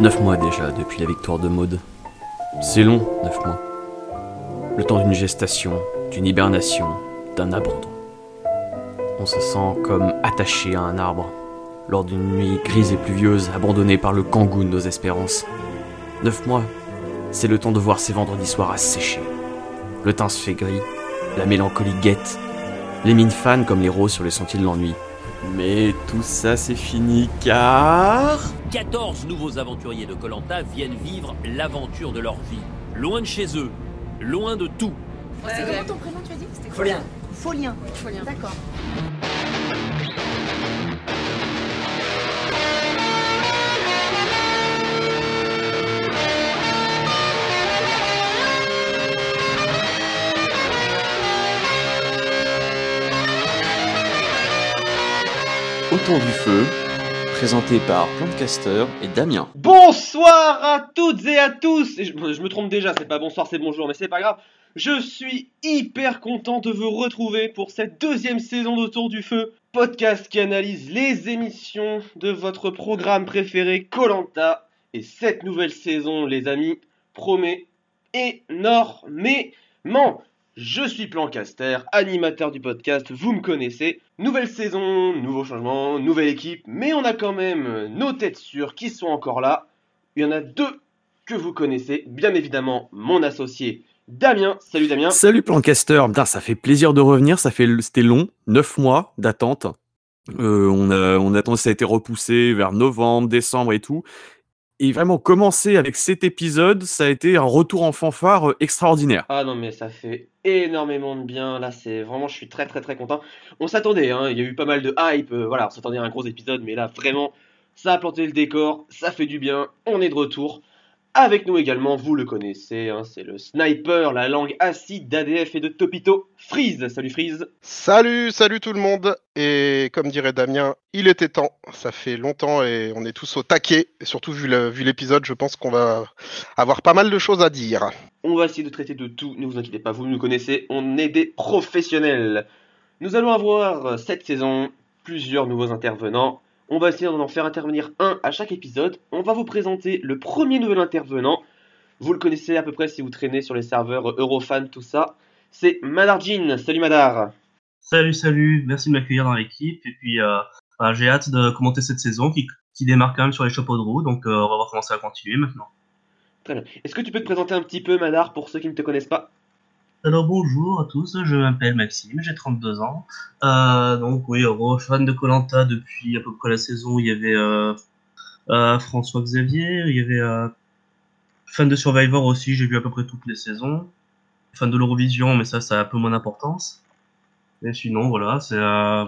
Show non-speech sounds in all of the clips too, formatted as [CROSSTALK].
Neuf mois déjà depuis la victoire de Maud. C'est long, neuf mois. Le temps d'une gestation, d'une hibernation, d'un abandon. On se sent comme attaché à un arbre, lors d'une nuit grise et pluvieuse, abandonnée par le kangou de nos espérances. Neuf mois, c'est le temps de voir ces vendredis soirs asséchés. Le teint se fait gris, la mélancolie guette, les mines fanent comme les roses sur les sentiers de l'ennui. Mais tout ça c'est fini car... 14 nouveaux aventuriers de Colanta viennent vivre l'aventure de leur vie. Loin de chez eux, loin de tout. C'est comment ton prénom tu as dit? Folien. Folien. Folien. D'accord. Autour du feu, présenté par Plantcaster et Damien. Bonsoir à toutes et à tous je me trompe déjà, c'est pas bonsoir, c'est bonjour, mais c'est pas grave. Je suis hyper content de vous retrouver pour cette deuxième saison d'Autour du Feu, podcast qui analyse les émissions de votre programme préféré Colanta. Et cette nouvelle saison, les amis, promet énormément. Je suis Plancaster, animateur du podcast, vous me connaissez. Nouvelle saison, nouveau changement, nouvelle équipe, mais on a quand même nos têtes sûres qui sont encore là. Il y en a deux que vous connaissez, bien évidemment mon associé Damien. Salut Damien. Salut Plancaster, ça fait plaisir de revenir, ça fait c'était long, 9 mois d'attente. Euh, on a on attend ça a été repoussé vers novembre, décembre et tout. Et vraiment commencer avec cet épisode, ça a été un retour en fanfare euh, extraordinaire. Ah non mais ça fait énormément de bien, là c'est vraiment je suis très très très content. On s'attendait, hein, il y a eu pas mal de hype, euh, voilà, on s'attendait à un gros épisode, mais là vraiment ça a planté le décor, ça fait du bien, on est de retour. Avec nous également, vous le connaissez, hein, c'est le sniper, la langue acide d'ADF et de Topito, Freeze. Salut Freeze. Salut, salut tout le monde. Et comme dirait Damien, il était temps. Ça fait longtemps et on est tous au taquet. Et surtout vu l'épisode, je pense qu'on va avoir pas mal de choses à dire. On va essayer de traiter de tout, ne vous inquiétez pas, vous nous connaissez, on est des professionnels. Nous allons avoir cette saison plusieurs nouveaux intervenants. On va essayer d'en faire intervenir un à chaque épisode. On va vous présenter le premier nouvel intervenant. Vous le connaissez à peu près si vous traînez sur les serveurs Eurofan, tout ça. C'est Madar Jean. Salut Madar. Salut, salut, merci de m'accueillir dans l'équipe. Et puis, euh, bah, j'ai hâte de commenter cette saison qui, qui démarre quand même sur les chapeaux de roue. Donc, euh, on va voir comment ça va continuer maintenant. Très bien. Est-ce que tu peux te présenter un petit peu Madar pour ceux qui ne te connaissent pas? Alors, bonjour à tous, je m'appelle Maxime, j'ai 32 ans. Euh, donc, oui, gros fan de Colanta depuis à peu près la saison où il y avait euh, euh, François Xavier, il y avait euh, fan de Survivor aussi, j'ai vu à peu près toutes les saisons. Fan de l'Eurovision, mais ça, ça a un peu moins d'importance. Et sinon, voilà, c'est. euh,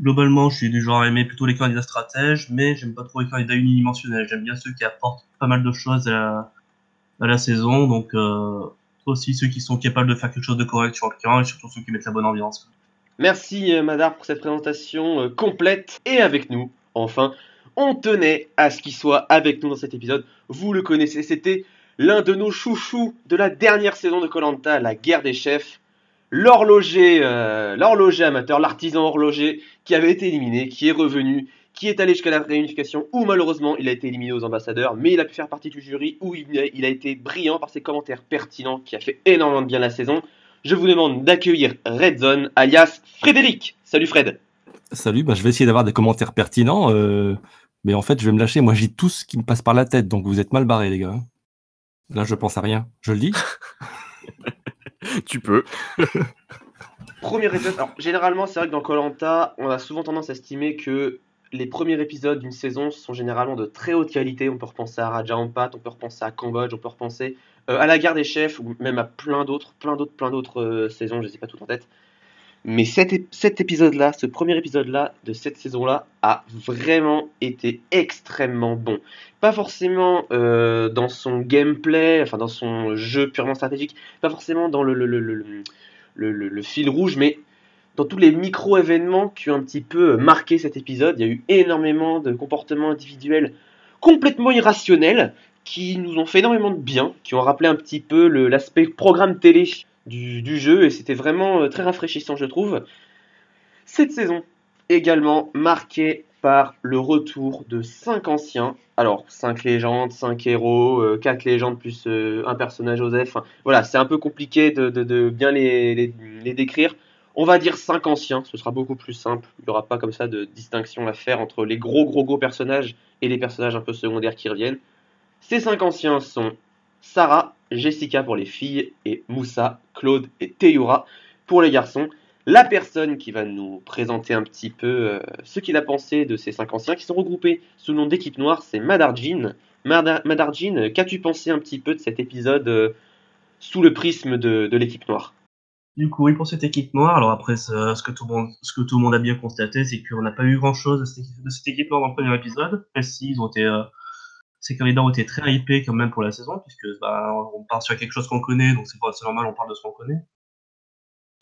globalement, je suis du genre à aimer plutôt les candidats stratèges, mais j'aime pas trop les candidats unidimensionnels. J'aime bien ceux qui apportent pas mal de choses à la, à la saison, donc aussi ceux qui sont capables de faire quelque chose de correct sur le camp et surtout ceux qui mettent la bonne ambiance. Merci euh, Madar pour cette présentation euh, complète et avec nous. Enfin, on tenait à ce qu'il soit avec nous dans cet épisode. Vous le connaissez, c'était l'un de nos chouchous de la dernière saison de Colanta, la guerre des chefs. L'horloger, euh, l'horloger amateur, l'artisan horloger qui avait été éliminé, qui est revenu, qui est allé jusqu'à la réunification où malheureusement il a été éliminé aux ambassadeurs, mais il a pu faire partie du jury où il a, il a été brillant par ses commentaires pertinents qui a fait énormément de bien la saison. Je vous demande d'accueillir Redzone, alias Frédéric. Salut Fred. Salut, bah, je vais essayer d'avoir des commentaires pertinents, euh, mais en fait, je vais me lâcher. Moi, j'ai tout ce qui me passe par la tête, donc vous êtes mal barrés, les gars. Là, je pense à rien. Je le dis? [LAUGHS] Tu peux. Premier épisode. Alors, généralement, c'est vrai que dans Colanta, on a souvent tendance à estimer que les premiers épisodes d'une saison sont généralement de très haute qualité. On peut repenser à Raja Ampat, on peut repenser à Cambodge, on peut repenser euh, à la guerre des chefs, ou même à plein d'autres, plein d'autres, plein d'autres euh, saisons, je ne sais pas tout en tête. Mais cet, ép- cet épisode-là, ce premier épisode-là de cette saison-là, a vraiment été extrêmement bon. Pas forcément euh, dans son gameplay, enfin dans son jeu purement stratégique, pas forcément dans le- le fil rouge, mais dans tous les micro-événements qui ont un petit peu marqué cet épisode. Il y a eu énormément de comportements individuels complètement irrationnels qui nous ont fait énormément de bien, qui ont rappelé un petit peu l'aspect programme télé du, jeu, et c'était vraiment euh, très rafraîchissant, je trouve. Cette saison, également marquée par le retour de 5 anciens. Alors, 5 légendes, 5 héros, 4 légendes plus un personnage Joseph. voilà, c'est un peu compliqué de, bien les, décrire. On va dire 5 anciens, ce sera beaucoup plus simple. Il n'y aura pas comme ça de distinction à faire entre les gros gros gros personnages et les personnages un peu secondaires qui reviennent. Ces 5 anciens sont Sarah, Jessica pour les filles et Moussa, Claude et Teyura pour les garçons. La personne qui va nous présenter un petit peu euh, ce qu'il a pensé de ces cinq anciens qui sont regroupés sous le nom d'équipe noire, c'est Madarjin. Madarjin, qu'as-tu pensé un petit peu de cet épisode euh, sous le prisme de, l'équipe noire? Du coup, oui, pour cette équipe noire, alors après, ce, que tout le monde, ce que tout le monde a bien constaté, c'est qu'on n'a pas eu grand chose de cette, équipe noire dans le premier épisode, même si ils ont été, euh, ces candidats ont été très hypés quand même pour la saison, puisque bah, on part sur quelque chose qu'on connaît, donc c'est normal, on parle de ce qu'on connaît.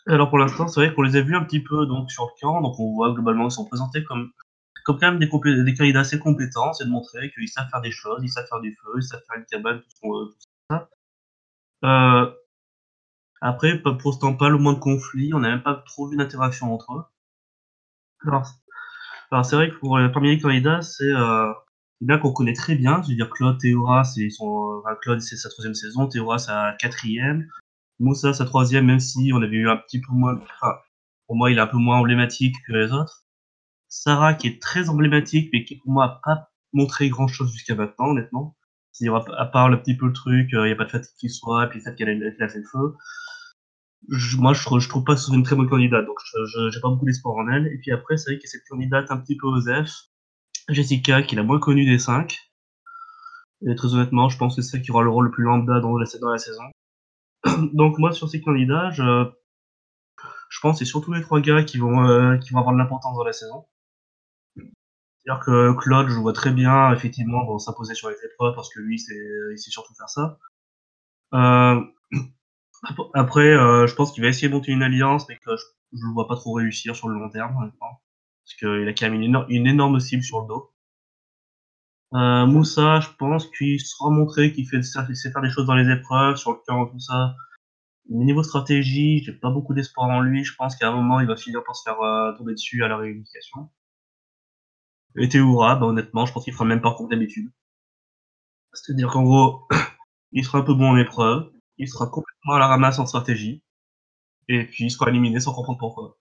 Alors pour l'instant, c'est vrai qu'on les a vus un petit peu donc sur le camp, donc on voit globalement qu'ils sont présentés comme, comme quand même des, des candidats assez compétents, c'est de montrer qu'ils savent faire des choses, ils savent faire du feu, ils savent faire une cabane, tout, euh, ça. Euh, après, l'instant, pas le moins de conflits, on n'a même pas trop vu d'interaction entre eux. Alors, c'est vrai que pour les premiers candidats, c'est euh, bien qu'on connaît très bien, je veux dire Claude Théora, c'est son, Claude c'est sa troisième saison, Théora sa quatrième, Moussa, sa troisième, même si on avait eu un petit peu moins. Enfin, pour moi, il est un peu moins emblématique que les autres. Sarah, qui est très emblématique, mais qui pour moi n'a pas montré grand chose jusqu'à maintenant, honnêtement. C'est-à-dire, à part le petit peu le truc, euh, il n'y a pas de fatigue qui soit, puis le fait qu'elle a, fait le feu. Moi, je, je trouve pas que ce soit une très bonne candidate, donc je n'ai pas beaucoup d'espoir en elle. Et puis après, c'est vrai qu'il y a cette candidate un petit peu Osef, Jessica, qui est la moins connue des cinq. Et très honnêtement, je pense que c'est celle qui aura le rôle le plus lambda dans la, saison. [CLEARS THROAT] Donc moi sur ces candidats, je, je pense que c'est surtout les trois gars qui vont, euh, qui vont avoir de l'importance dans la saison. C'est-à-dire que Claude, je vois très bien, effectivement, s'imposer sur les épreuves parce que lui, il sait surtout faire ça. Euh, après, euh, je pense qu'il va essayer de monter une alliance, mais que je, ne le vois pas trop réussir sur le long terme, honnêtement. Parce qu'il a quand même une, une, énorme cible sur le dos. Euh, Moussa, je pense qu'il sera montré qu'il fait, sait faire des choses dans les épreuves, sur le camp, tout ça. Mais niveau stratégie, j'ai pas beaucoup d'espoir en lui. Je pense qu'à un moment, il va finir par se faire euh, tomber dessus à la réunification. Et Théoura, bah, honnêtement, je pense qu'il fera même pas comme d'habitude. C'est-à-dire qu'en gros, [COUGHS] il sera un peu bon en épreuve, il sera complètement à la ramasse en stratégie, et puis il sera éliminé sans comprendre pourquoi.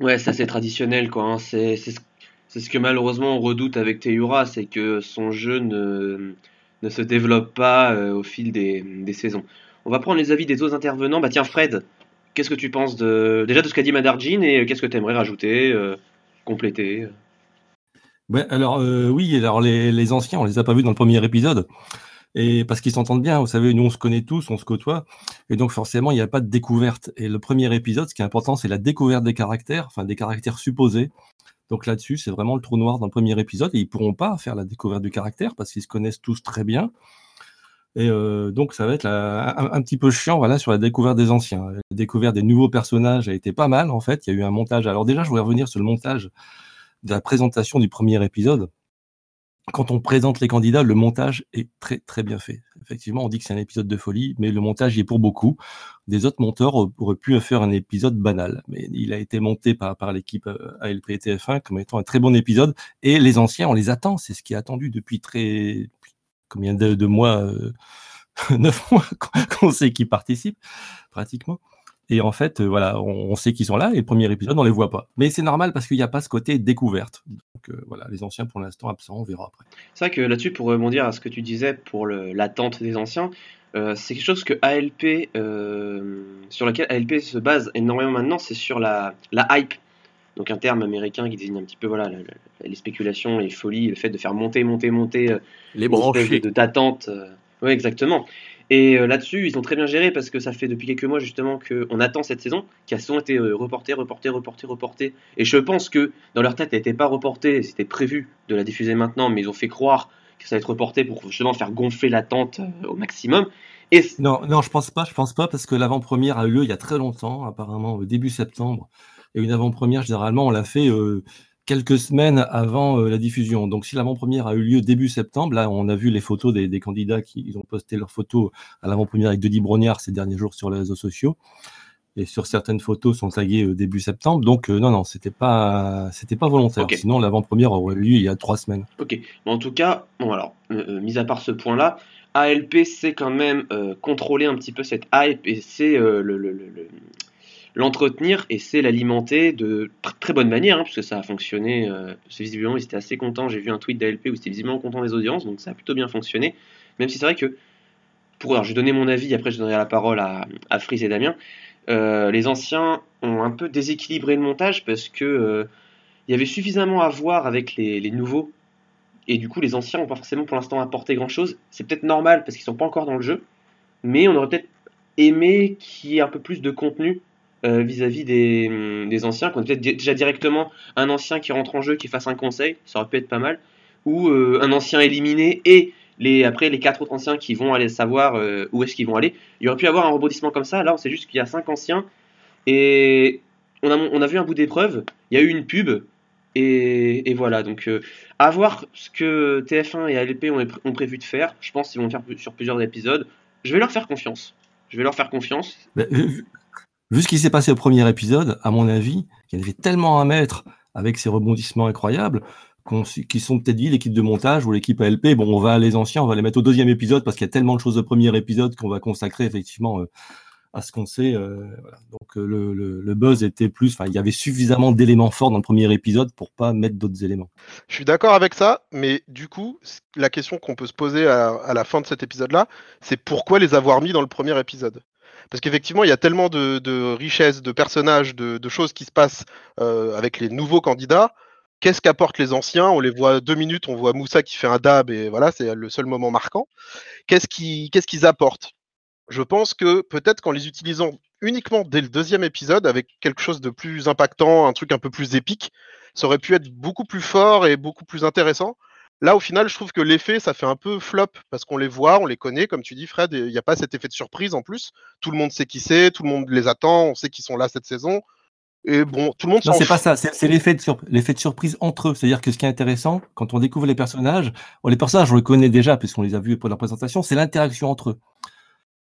Ouais, ça c'est traditionnel, quoi. Hein. C'est c'est ce que malheureusement on redoute avec Teyura, c'est que son jeu ne, ne se développe pas euh, au fil des, des, saisons. On va prendre les avis des autres intervenants. Bah tiens Fred, qu'est-ce que tu penses de, déjà de ce qu'a dit Madarjin et qu'est-ce que tu aimerais rajouter, euh, compléter Ouais, alors euh, oui, alors les, les, anciens, on les a pas vus dans le premier épisode. Et parce qu'ils s'entendent bien, vous savez, nous on se connaît tous, on se côtoie, et donc forcément il n'y a pas de découverte. Et le premier épisode, ce qui est important, c'est la découverte des caractères, enfin des caractères supposés. Donc là-dessus, c'est vraiment le trou noir dans le premier épisode. Et ils pourront pas faire la découverte du caractère parce qu'ils se connaissent tous très bien. Et euh, donc ça va être un, petit peu chiant voilà, sur la découverte des anciens. La découverte des nouveaux personnages a été pas mal en fait. Il y a eu un montage. Alors déjà, je voudrais revenir sur le montage de la présentation du premier épisode quand on présente les candidats, le montage est très très bien fait. Effectivement, on dit que c'est un épisode de folie, mais le montage y est pour beaucoup. Des autres monteurs auraient pu faire un épisode banal, mais il a été monté par, par l'équipe euh, ALP TF1 comme étant un très bon épisode. Et les anciens, on les attend. C'est ce qui est attendu depuis très combien de, mois, euh, [LAUGHS] neuf mois qu'on sait qu'ils participent pratiquement. Et en fait, euh, voilà, on, sait qu'ils sont là, et le premier épisode, on les voit pas. Mais c'est normal parce qu'il n'y a pas ce côté découverte. Donc euh, voilà, les anciens pour l'instant absents, on verra après. C'est vrai que là-dessus, pour rebondir à ce que tu disais pour l'attente des anciens, euh, c'est quelque chose que ALP, sur laquelle ALP se base énormément maintenant, c'est sur la, la hype. Donc un terme américain qui désigne un petit peu voilà les spéculations, les folies, le fait de faire monter, monter, monter les branchés d'attente. oui, exactement. Et euh, là-dessus, ils ont très bien géré parce que ça fait depuis quelques mois justement qu'on attend cette saison, qui a souvent été euh, reportée, reportée, reportée, reportée. Et je pense que dans leur tête, elle n'était pas reportée, c'était prévu de la diffuser maintenant, mais ils ont fait croire que ça allait être reporté pour justement faire gonfler l'attente euh, au maximum. Non, non, je pense pas, je pense pas parce que l'avant-première a eu lieu il y a très longtemps, apparemment début septembre. Et une avant-première, généralement, on l'a fait quelques semaines avant euh, la diffusion. Donc, si l'avant-première a eu lieu début septembre, là, on a vu les photos des, candidats qui ont posté leurs photos à l'avant-première avec Denis Brognard ces derniers jours sur les réseaux sociaux. et sur certaines photos sont taguées euh, début septembre. Donc non, non, c'était pas, c'était pas volontaire. Sinon, l'avant-première aurait eu lieu il y a trois semaines. Ok. en tout cas, bon alors, mis à part ce point-là, ALP sait quand même contrôler un petit peu cette hype et c'est le, le, l'entretenir et c'est l'alimenter de très bonne manière, hein, puisque ça a fonctionné. Euh, visiblement, ils étaient assez contents. J'ai vu un tweet d'ALP où c'était visiblement content des audiences, donc ça a plutôt bien fonctionné. Même si c'est vrai que, pour, alors je vais donner mon avis, après je donnerai la parole à, à Frise et Damien. Euh, les anciens ont un peu déséquilibré le montage parce que euh, il y avait suffisamment à voir avec les, les nouveaux et du coup les anciens n'ont pas forcément pour l'instant apporté grand chose. C'est peut-être normal parce qu'ils sont pas encore dans le jeu, mais on aurait peut-être aimé qu'il y ait un peu plus de contenu vis-à-vis des, hum, des, anciens, qu'on peut-être déjà directement un ancien qui rentre en jeu qui fasse un conseil, ça aurait pu être pas mal, ou euh, un ancien éliminé et les, après les quatre autres anciens qui vont aller savoir euh, où est-ce qu'ils vont aller. Il y aurait pu avoir un rebondissement comme ça, là on sait juste qu'il y a cinq anciens et on a, on a vu un bout d'épreuve, il y a eu une pub et, et voilà, donc à voir ce que TF1 et ALP ont, prévu de faire, je pense qu'ils vont faire sur plusieurs épisodes, je vais leur faire confiance. Je vais leur faire confiance. Vu ce qui s'est passé au premier épisode, à mon avis, il y avait tellement à mettre avec ces rebondissements incroyables qui sont peut-être dit l'équipe de montage ou l'équipe ALP. Bon, on va les anciens, on va les mettre au deuxième épisode parce qu'il y a tellement de choses au premier épisode qu'on va consacrer effectivement euh, à ce qu'on sait. Euh, Donc euh, le, buzz était plus, enfin, il y avait suffisamment d'éléments forts dans le premier épisode pour pas mettre d'autres éléments. Je suis d'accord avec ça, mais du coup, la question qu'on peut se poser à la fin de cet épisode-là, c'est pourquoi les avoir mis dans le premier épisode? Parce qu'effectivement, il y a tellement de, richesses, de personnages, de, choses qui se passent euh, avec les nouveaux candidats. Qu'est-ce qu'apportent les anciens? On les voit deux minutes, on voit Moussa qui fait un dab et voilà, c'est le seul moment marquant. Qu'est-ce qu'ils apportent? Je pense que peut-être qu'en les utilisant uniquement dès le deuxième épisode, avec quelque chose de plus impactant, un truc un peu plus épique, ça aurait pu être beaucoup plus fort et beaucoup plus intéressant. Là, au final, je trouve que l'effet, ça fait un peu flop parce qu'on les voit, on les connaît, comme tu dis, Fred. Il n'y a pas cet effet de surprise en plus. Tout le monde sait qui c'est, tout le monde les attend, on sait qu'ils sont là cette saison. Et bon, tout le monde Non, c'est pas ça, c'est l'effet de, de, surprise entre eux. C'est-à-dire que ce qui est intéressant, quand on découvre les personnages, les personnages, on les connaît déjà puisqu'on les a vus pour la présentation, c'est l'interaction entre eux.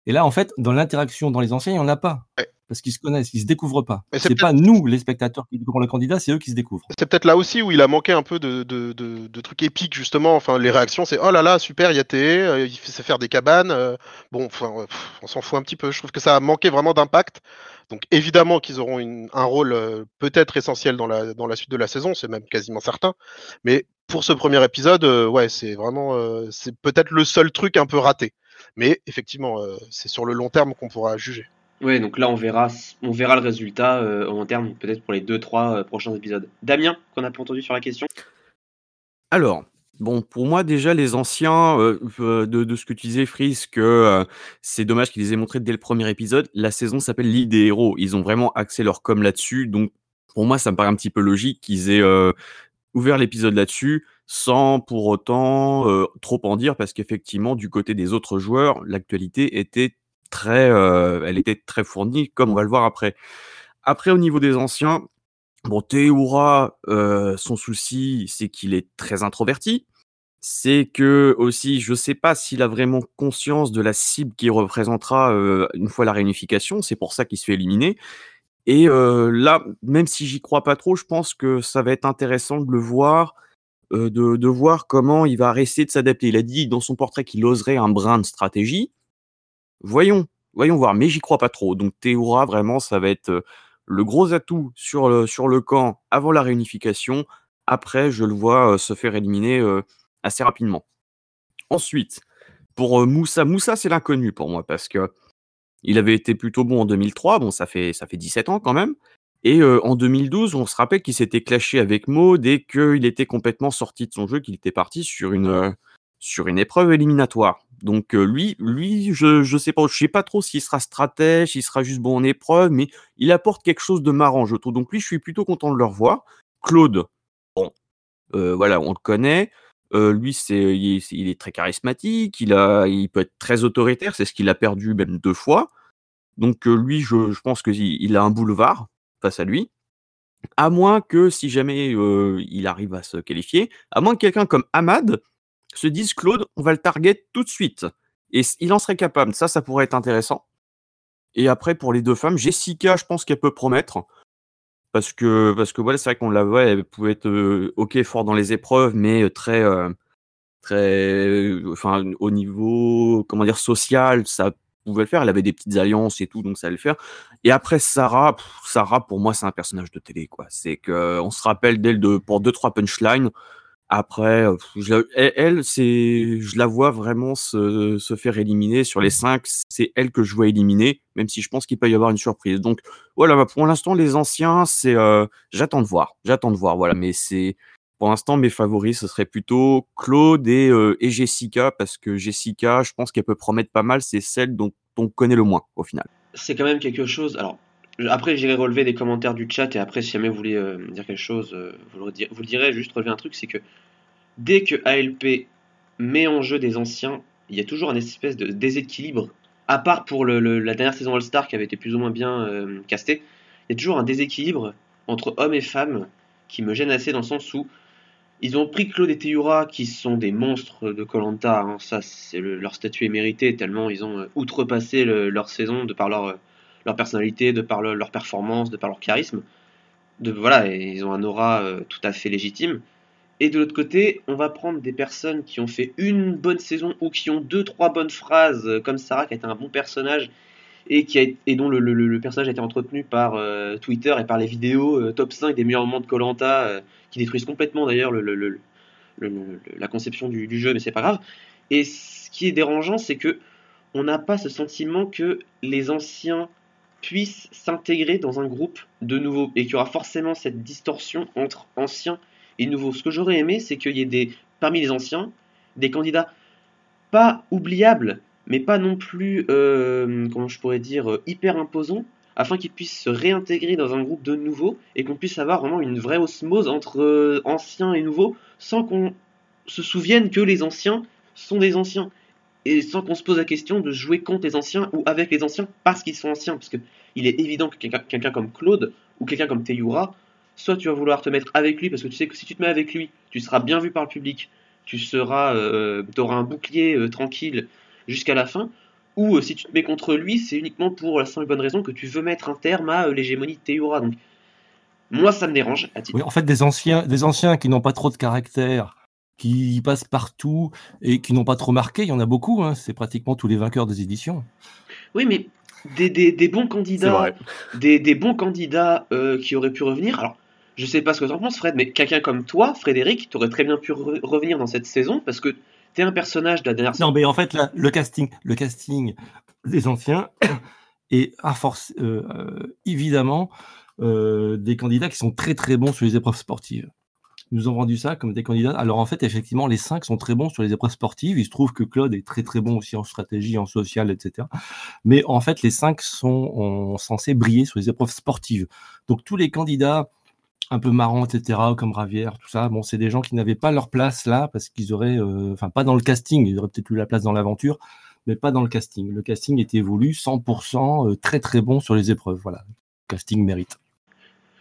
Et là, en fait, dans l'interaction dans les anciens, il n'y en a pas parce qu'ils se connaissent, ils se découvrent pas. C'est pas nous, les spectateurs, qui découvrent le candidat, c'est eux qui se découvrent. C'est peut-être là aussi où il a manqué un peu de, de, de, trucs épiques, justement. Enfin, les réactions, c'est oh là là, super, il y a TE, euh, il sait faire des cabanes. Euh, bon, enfin, on s'en fout un petit peu. Je trouve que ça a manqué vraiment d'impact. Donc, évidemment qu'ils auront un rôle euh, peut-être essentiel dans la, dans la suite de la saison, c'est même quasiment certain. Mais pour ce premier épisode, ouais, c'est vraiment, c'est peut-être le seul truc un peu raté. Mais effectivement, c'est sur le long terme qu'on pourra juger. Ouais, donc là on verra, on verra le résultat euh, en termes peut-être pour les 2-3 euh, prochains épisodes. Damien, qu'on n'a pas entendu sur la question? Alors, bon, pour moi déjà les anciens, euh, de, ce que tu disais Fris, que c'est dommage qu'ils aient montrés dès le premier épisode, la saison s'appelle l'île des héros, ils ont vraiment axé leur com là-dessus, donc pour moi ça me paraît un petit peu logique qu'ils aient ouvert l'épisode là-dessus, sans pour autant trop en dire, parce qu'effectivement du côté des autres joueurs, l'actualité était très, elle était très fournie, comme on va le voir après. Après, au niveau des anciens, bon, Théoura, son souci, c'est qu'il est très introverti. C'est que aussi, je sais pas s'il a vraiment conscience de la cible qu'il représentera une fois la réunification. C'est pour ça qu'il se fait éliminer. Et là, même si j'y crois pas trop, je pense que ça va être intéressant de le voir, de, de, voir comment il va essayer de s'adapter. Il a dit dans son portrait qu'il oserait un brin de stratégie. Voyons, voyons voir, mais j'y crois pas trop. Donc Théoura, vraiment, ça va être le gros atout sur le, camp avant la réunification. Après, je le vois se faire éliminer assez rapidement. Ensuite, pour Moussa, Moussa, c'est l'inconnu pour moi parce que il avait été plutôt bon en 2003. Bon, ça fait, ça fait 17 ans quand même. Et en 2012, on se rappelle qu'il s'était clashé avec Maud et qu'il était complètement sorti de son jeu, qu'il était parti sur une épreuve éliminatoire. Donc lui, lui, je je sais pas, je sais pas trop s'il sera stratège, s'il sera juste bon en épreuve, mais il apporte quelque chose de marrant, je trouve. Donc lui, je suis plutôt content de le revoir. Claude, bon, voilà, on le connaît. lui, c'est il, est très charismatique, il a il peut être très autoritaire, c'est ce qu'il a perdu même deux fois. Donc lui, je je pense qu'il il a un boulevard face à lui. À moins que si jamais, il arrive à se qualifier, à moins que quelqu'un comme Ahmad se disent Claude, on va le target tout de suite. Et il en serait capable. Ça, ça pourrait être intéressant. Et après, pour les deux femmes, Jessica, je pense qu'elle peut promettre. Parce que, parce que voilà, c'est vrai qu'on la voit, elle pouvait être euh, ok fort dans les épreuves, mais euh, très, euh, très, enfin, au niveau, comment dire, social, ça pouvait le faire. Elle avait des petites alliances et tout, donc ça allait le faire. Et après, Sarah, Sarah, pour moi, c'est un personnage de télé, quoi. C'est que on se rappelle d'elle de, pour deux, trois punchlines. Après, elle, c'est, je la vois vraiment se, se, faire éliminer sur les cinq. C'est elle que je vois éliminer, même si je pense qu'il peut y avoir une surprise. Donc voilà, bah, pour l'instant, les anciens, c'est, euh, j'attends de voir, j'attends de voir. Voilà, mais c'est, pour l'instant, mes favoris, ce serait plutôt Claude et, euh, et Jessica, parce que Jessica, je pense qu'elle peut promettre pas mal. C'est celle dont on connaît le moins au final. C'est quand même quelque chose. Alors, après, j'irai relever des commentaires du chat et après, si jamais vous voulez euh, dire quelque chose, euh, vous, le vous, le direz. Juste relever un truc, c'est que dès que ALP met en jeu des anciens, il y a toujours un espèce de déséquilibre. À part pour la dernière saison All-Star qui avait été plus ou moins bien euh, castée, il y a toujours un déséquilibre entre hommes et femmes qui me gêne assez dans le sens où ils ont pris Claude et Teyura qui sont des monstres de Colanta. Hein. Ça, leur statut est mérité tellement ils ont outrepassé leur saison de par leur leur personnalité, de par leur performance, de par leur charisme. De, voilà, ils ont un aura euh, tout à fait légitime. Et de l'autre côté, on va prendre des personnes qui ont fait une bonne saison ou qui ont deux, trois bonnes phrases, euh, comme Sarah qui a été un bon personnage et, qui a, et dont le, personnage a été entretenu par euh, Twitter et par les vidéos top 5 des meilleurs moments de Colanta qui détruisent complètement d'ailleurs le, la conception du, du jeu, mais c'est pas grave. Et ce qui est dérangeant, c'est que on n'a pas ce sentiment que les anciens puisse s'intégrer dans un groupe de nouveaux et qu'il y aura forcément cette distorsion entre anciens et nouveaux. Ce que j'aurais aimé, c'est qu'il y ait des, parmi les anciens des candidats pas oubliables, mais pas non plus, euh, comment je pourrais dire, euh, hyper imposants, afin qu'ils puissent se réintégrer dans un groupe de nouveaux et qu'on puisse avoir vraiment une vraie osmose entre euh, anciens et nouveaux, sans qu'on se souvienne que les anciens sont des anciens et sans qu'on se pose la question de jouer contre les anciens ou avec les anciens parce qu'ils sont anciens. Parce que il est évident que quelqu'un comme Claude ou quelqu'un comme Teyura, soit tu vas vouloir te mettre avec lui parce que tu sais que si tu te mets avec lui, tu seras bien vu par le public, tu seras, euh, auras un bouclier euh, tranquille jusqu'à la fin, ou euh, si tu te mets contre lui, c'est uniquement pour la simple bonne raison que tu veux mettre un terme à l'hégémonie de Teyura. Donc, moi, ça me dérange. oui, en fait, des anciens, des anciens qui n'ont pas trop de caractère, qui passent partout et qui n'ont pas trop marqué. Il y en a beaucoup, hein. c'est pratiquement tous les vainqueurs des éditions. Oui, mais des, des, bons candidats, des, des, bons candidats euh, qui auraient pu revenir. Alors, je sais pas ce que tu en penses, Fred, mais quelqu'un comme toi, Frédéric, tu aurais très bien pu revenir dans cette saison parce que tu es un personnage de la dernière saison. Non, mais en fait, le casting, le casting des anciens [COUGHS] est à force, euh, euh, évidemment, des candidats qui sont très très bons sur les épreuves sportives nous ont vendu ça comme des candidats. Alors en fait, effectivement, les cinq sont très bons sur les épreuves sportives. Il se trouve que Claude est très très bon aussi en stratégie, en social, etc. Mais en fait, les cinq sont censés briller sur les épreuves sportives. Donc tous les candidats un peu marrants, etc., comme Ravière, tout ça, bon, c'est des gens qui n'avaient pas leur place là parce qu'ils auraient, euh, enfin, pas dans le casting, ils auraient peut-être eu la place dans l'aventure, mais pas dans le casting. Le casting était voulu 100% euh, très très bon sur les épreuves. Voilà, casting mérite.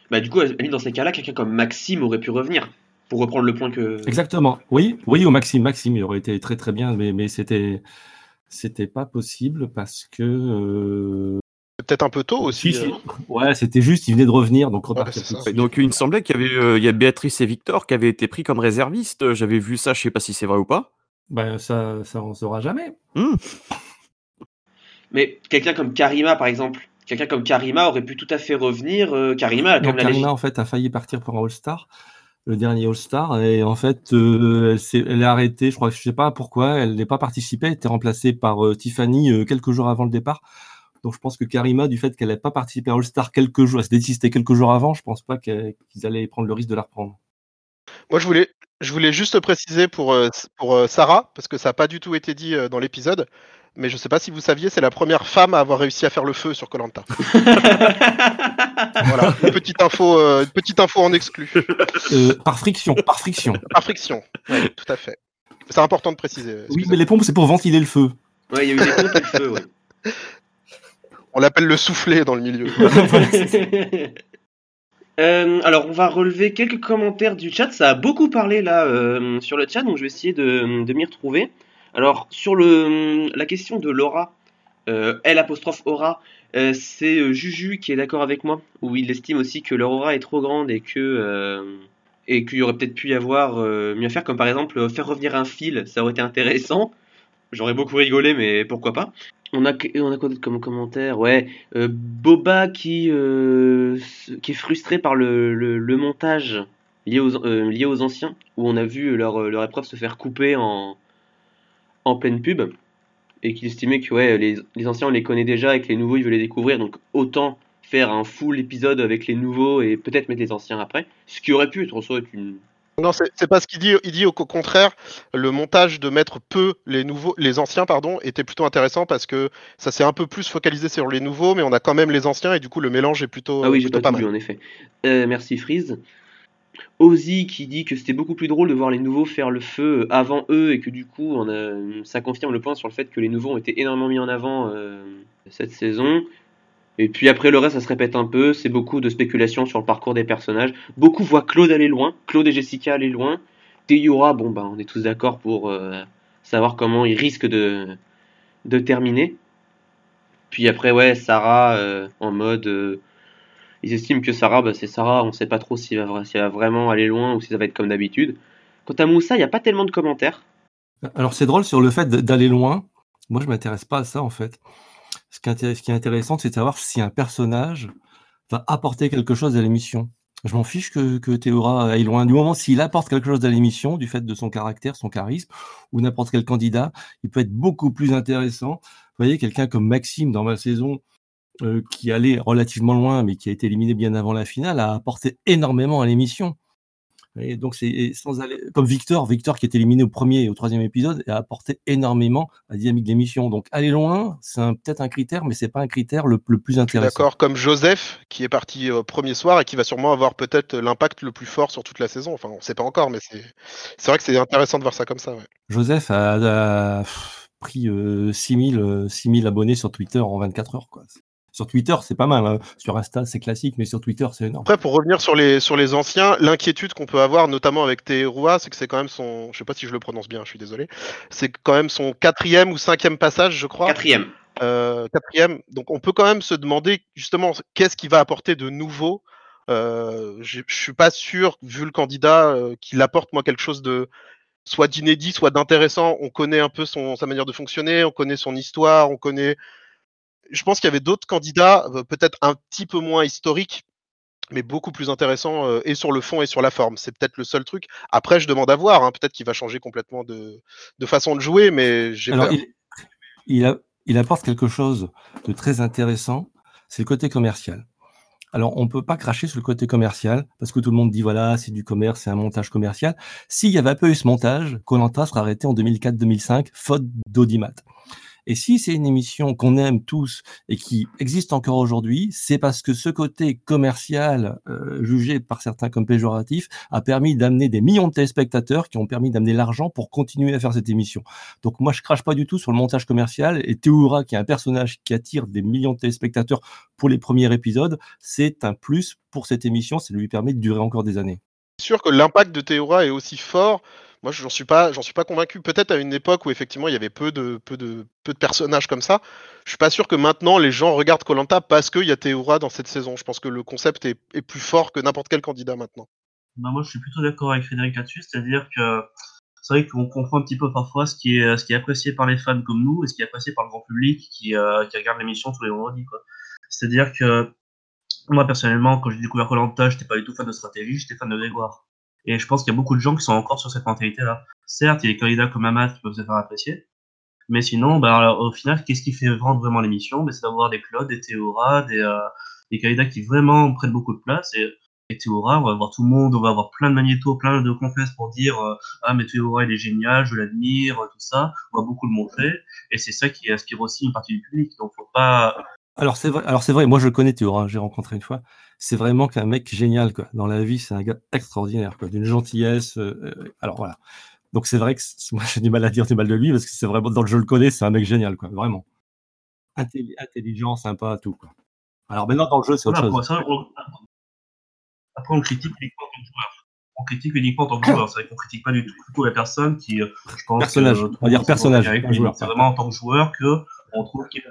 Bah, du coup, dans ces cas-là, quelqu'un comme Maxime aurait pu revenir. Pour reprendre le point que. Exactement. Oui, oui, au Maxime. Maxime, il aurait été très très bien, mais, mais c'était c'était pas possible parce que. Euh, peut-être un peu tôt aussi. Euh. Ouais, c'était juste, il venait de revenir, donc Donc il me semblait qu'il y avait, euh, il y a Béatrice et Victor qui avaient été pris comme réservistes. J'avais vu ça, je sais pas si c'est vrai ou pas. Ben ça, ça on saura jamais. Hmm. Mais quelqu'un comme Karima, par exemple, quelqu'un comme Karima aurait pu tout à fait revenir. Euh, Karima, comme Karima, en fait, a failli partir pour un All-Star, le dernier All-Star, et en fait, euh, elle, est, arrêtée. Je crois, je sais pas pourquoi, elle n'est pas participée. Elle était remplacée par euh, Tiffany quelques jours avant le départ. Donc, je pense que Karima, du fait qu'elle n'ait pas participé à All-Star quelques jours, elle s'est désistée quelques jours avant, je pense pas qu'ils allaient prendre le risque de la reprendre. Moi, je voulais, je voulais juste préciser pour, pour Sarah, parce que ça n'a pas du tout été dit dans l'épisode mais je ne sais pas si vous saviez, c'est la première femme à avoir réussi à faire le feu sur Colanta. [LAUGHS] voilà, une petite info, euh, petite info en exclu. Euh, par friction, par friction. Par friction, oui, tout à fait. C'est important de préciser. Oui, mais les pompes, c'est pour ventiler le feu. Oui, il y a eu des pompes et le feu, oui. [LAUGHS] On l'appelle le soufflet dans le milieu. [LAUGHS] Euh, alors, on va relever quelques commentaires du chat. Ça a beaucoup parlé là sur le chat, donc je vais essayer de, de m'y retrouver. Alors, sur la question de Laura, Euh, L apostrophe aura, euh, c'est euh, Juju qui est d'accord avec moi, où il estime aussi que leur aura est trop grande et que euh, qu'il y aurait peut-être pu y avoir mieux à faire, comme par exemple faire revenir un fil, ça aurait été intéressant. J'aurais beaucoup rigolé, mais pourquoi pas. On a, on a quoi d'autre comme commentaire? Ouais, Boba qui, qui est frustré par le, montage lié aux, anciens, où on a vu leur épreuve se faire couper en, en pleine pub, et qu'il estimait que ouais, les, les anciens on les connaît déjà et que les nouveaux ils veulent les découvrir, donc autant faire un full épisode avec les nouveaux et peut-être mettre les anciens après, ce qui aurait pu être en soi une... Non, c'est pas ce qu'il dit. Il dit au contraire, le montage de mettre peu les nouveaux, les anciens, pardon, était plutôt intéressant parce que ça s'est un peu plus focalisé sur les nouveaux, mais on a quand même les anciens et du coup le mélange est plutôt, Ah oui, j'ai pas pas tout mal. en effet. Euh, merci Freeze. Ozzy qui dit que c'était beaucoup plus drôle de voir les nouveaux faire le feu avant eux et que du coup ça confirme le point sur le fait que les nouveaux ont été énormément mis en avant euh, cette saison. Et puis après le reste ça se répète un peu, c'est beaucoup de spéculation sur le parcours des personnages. Beaucoup voient Claude aller loin, Claude et Jessica aller loin. Teyura, bon bah on est tous d'accord pour euh, savoir comment il risque de, terminer. Puis après ouais Sarah euh, en mode euh, ils estiment que Sarah, bah, c'est Sarah, on sait pas trop vra- s'il va vraiment aller loin ou si ça va être comme d'habitude. Quant à Moussa, il n'y a pas tellement de commentaires. Alors c'est drôle sur le fait d'aller loin. Moi, je m'intéresse pas à ça en fait. Ce qui, est intér- ce qui est intéressant, c'est de savoir si un personnage va apporter quelque chose à l'émission. Je m'en fiche que, que Théora aille loin. Du moment s'il apporte quelque chose à l'émission, du fait de son caractère, son charisme, ou n'importe quel candidat, il peut être beaucoup plus intéressant. Vous voyez, quelqu'un comme Maxime dans ma saison, euh, qui allait relativement loin, mais qui a été éliminé bien avant la finale, a apporté énormément à l'émission. Et donc, c'est sans aller, comme Victor, Victor qui est éliminé au premier et au troisième épisode, a apporté énormément à la dynamique de l'émission. Donc, aller loin, c'est peut-être un critère, mais c'est pas un critère le, le plus intéressant. d'accord, comme Joseph qui est parti au premier soir et qui va sûrement avoir peut-être l'impact le plus fort sur toute la saison. Enfin, on sait pas encore, mais c'est vrai que c'est intéressant de voir ça comme ça. ouais. Joseph a, pris euh, 6000 euh, 6000 abonnés sur Twitter en 24 heures. Quoi. Sur Twitter, c'est pas mal. hein. Sur Insta, c'est classique, mais sur Twitter, c'est énorme. Après, pour revenir sur les, sur les anciens, l'inquiétude qu'on peut avoir, notamment avec Teherua, c'est que c'est quand même son. Je sais pas si je le prononce bien, je suis désolé. C'est quand même son quatrième ou cinquième passage, je crois. Quatrième. Euh, quatrième. Donc on peut quand même se demander justement qu'est-ce qui va apporter de nouveau. Euh, je je suis pas sûr, vu le candidat, euh, qu'il apporte moi quelque chose de soit d'inédit, soit d'intéressant. On connaît un peu son, sa manière de fonctionner, on connaît son histoire, on connaît. Je pense qu'il y avait d'autres candidats, euh, peut-être un petit peu moins historiques, mais beaucoup plus intéressants euh, et sur le fond et sur la forme. C'est peut-être le seul truc. Après, je demande à voir. hein, peut-être qu'il va changer complètement de, de façon de jouer, mais j'ai il, il, a- il apporte quelque chose de très intéressant, c'est le côté commercial. Alors, on ne peut pas cracher sur le côté commercial, parce que tout le monde dit, voilà, c'est du commerce, c'est un montage commercial. S'il y avait pas eu ce montage, Colanta serait arrêté en 2004-2005, faute d'audimat. Et si c'est une émission qu'on aime tous et qui existe encore aujourd'hui, c'est parce que ce côté commercial, euh, jugé par certains comme péjoratif, a permis d'amener des millions de téléspectateurs qui ont permis d'amener l'argent pour continuer à faire cette émission. Donc moi, je crache pas du tout sur le montage commercial. Et Théoura, qui est un personnage qui attire des millions de téléspectateurs pour les premiers épisodes, c'est un plus pour cette émission. Ça lui permet de durer encore des années. sûr que l'impact de Théora est aussi fort. Moi, j'en suis pas, suis pas convaincu. Peut-être à une époque où effectivement il y avait peu de, personnages comme ça. Je suis pas sûr que maintenant les gens regardent Colanta parce qu'il y a Théora dans cette saison. Je pense que le concept est, plus fort que n'importe quel candidat maintenant. Bah, moi, je suis plutôt d'accord avec Frédéric là-dessus, c'est-à-dire que c'est vrai qu'on confond un petit peu parfois ce qui est apprécié par les fans comme nous et ce qui est apprécié par le grand public qui, euh, regarde l'émission tous les vendredis. C'est-à-dire que moi, personnellement, quand j'ai découvert Colanta, j'étais pas du tout fan de stratégie, j'étais fan de Grégoire. Et je pense qu'il y a beaucoup de gens qui sont encore sur cette mentalité-là. Certes, il y a des candidats comme Amat qui peuvent se faire apprécier, mais sinon, bah, alors, au final, qu'est-ce qui fait vendre vraiment l'émission? Bah, C'est d'avoir des Claude, des Théora, des, euh, des candidats qui vraiment prennent beaucoup de place. Et, et Théora, on va avoir tout le monde, on va avoir plein de magnétos, plein de confesses pour dire euh, Ah, mais Théora, il est génial, je l'admire, tout ça. On va beaucoup le montrer. Et c'est ça qui inspire aussi une partie du public. Donc, faut pas. Alors c'est vrai, alors c'est vrai, moi je le connais Théora, j'ai rencontré une fois. C'est vraiment qu'un mec génial quoi. Dans la vie, c'est un gars extraordinaire quoi, d'une gentillesse. euh, euh, alors voilà. Donc c'est vrai que c'est- moi j'ai du mal à dire du mal de lui parce que c'est vraiment dans le jeu le connais, c'est un mec génial quoi, vraiment. Intelli- intelligent, sympa, tout quoi. Alors maintenant dans le jeu c'est autre Voilà, chose. ça, on, après, on critique uniquement en tant que joueur. On critique uniquement en tant que joueur. C'est vrai qu'on critique pas du tout, la personne qui, euh, je pense. Personnage, on va dire personnage. C'est vraiment en tant que joueur que on trouve qu'il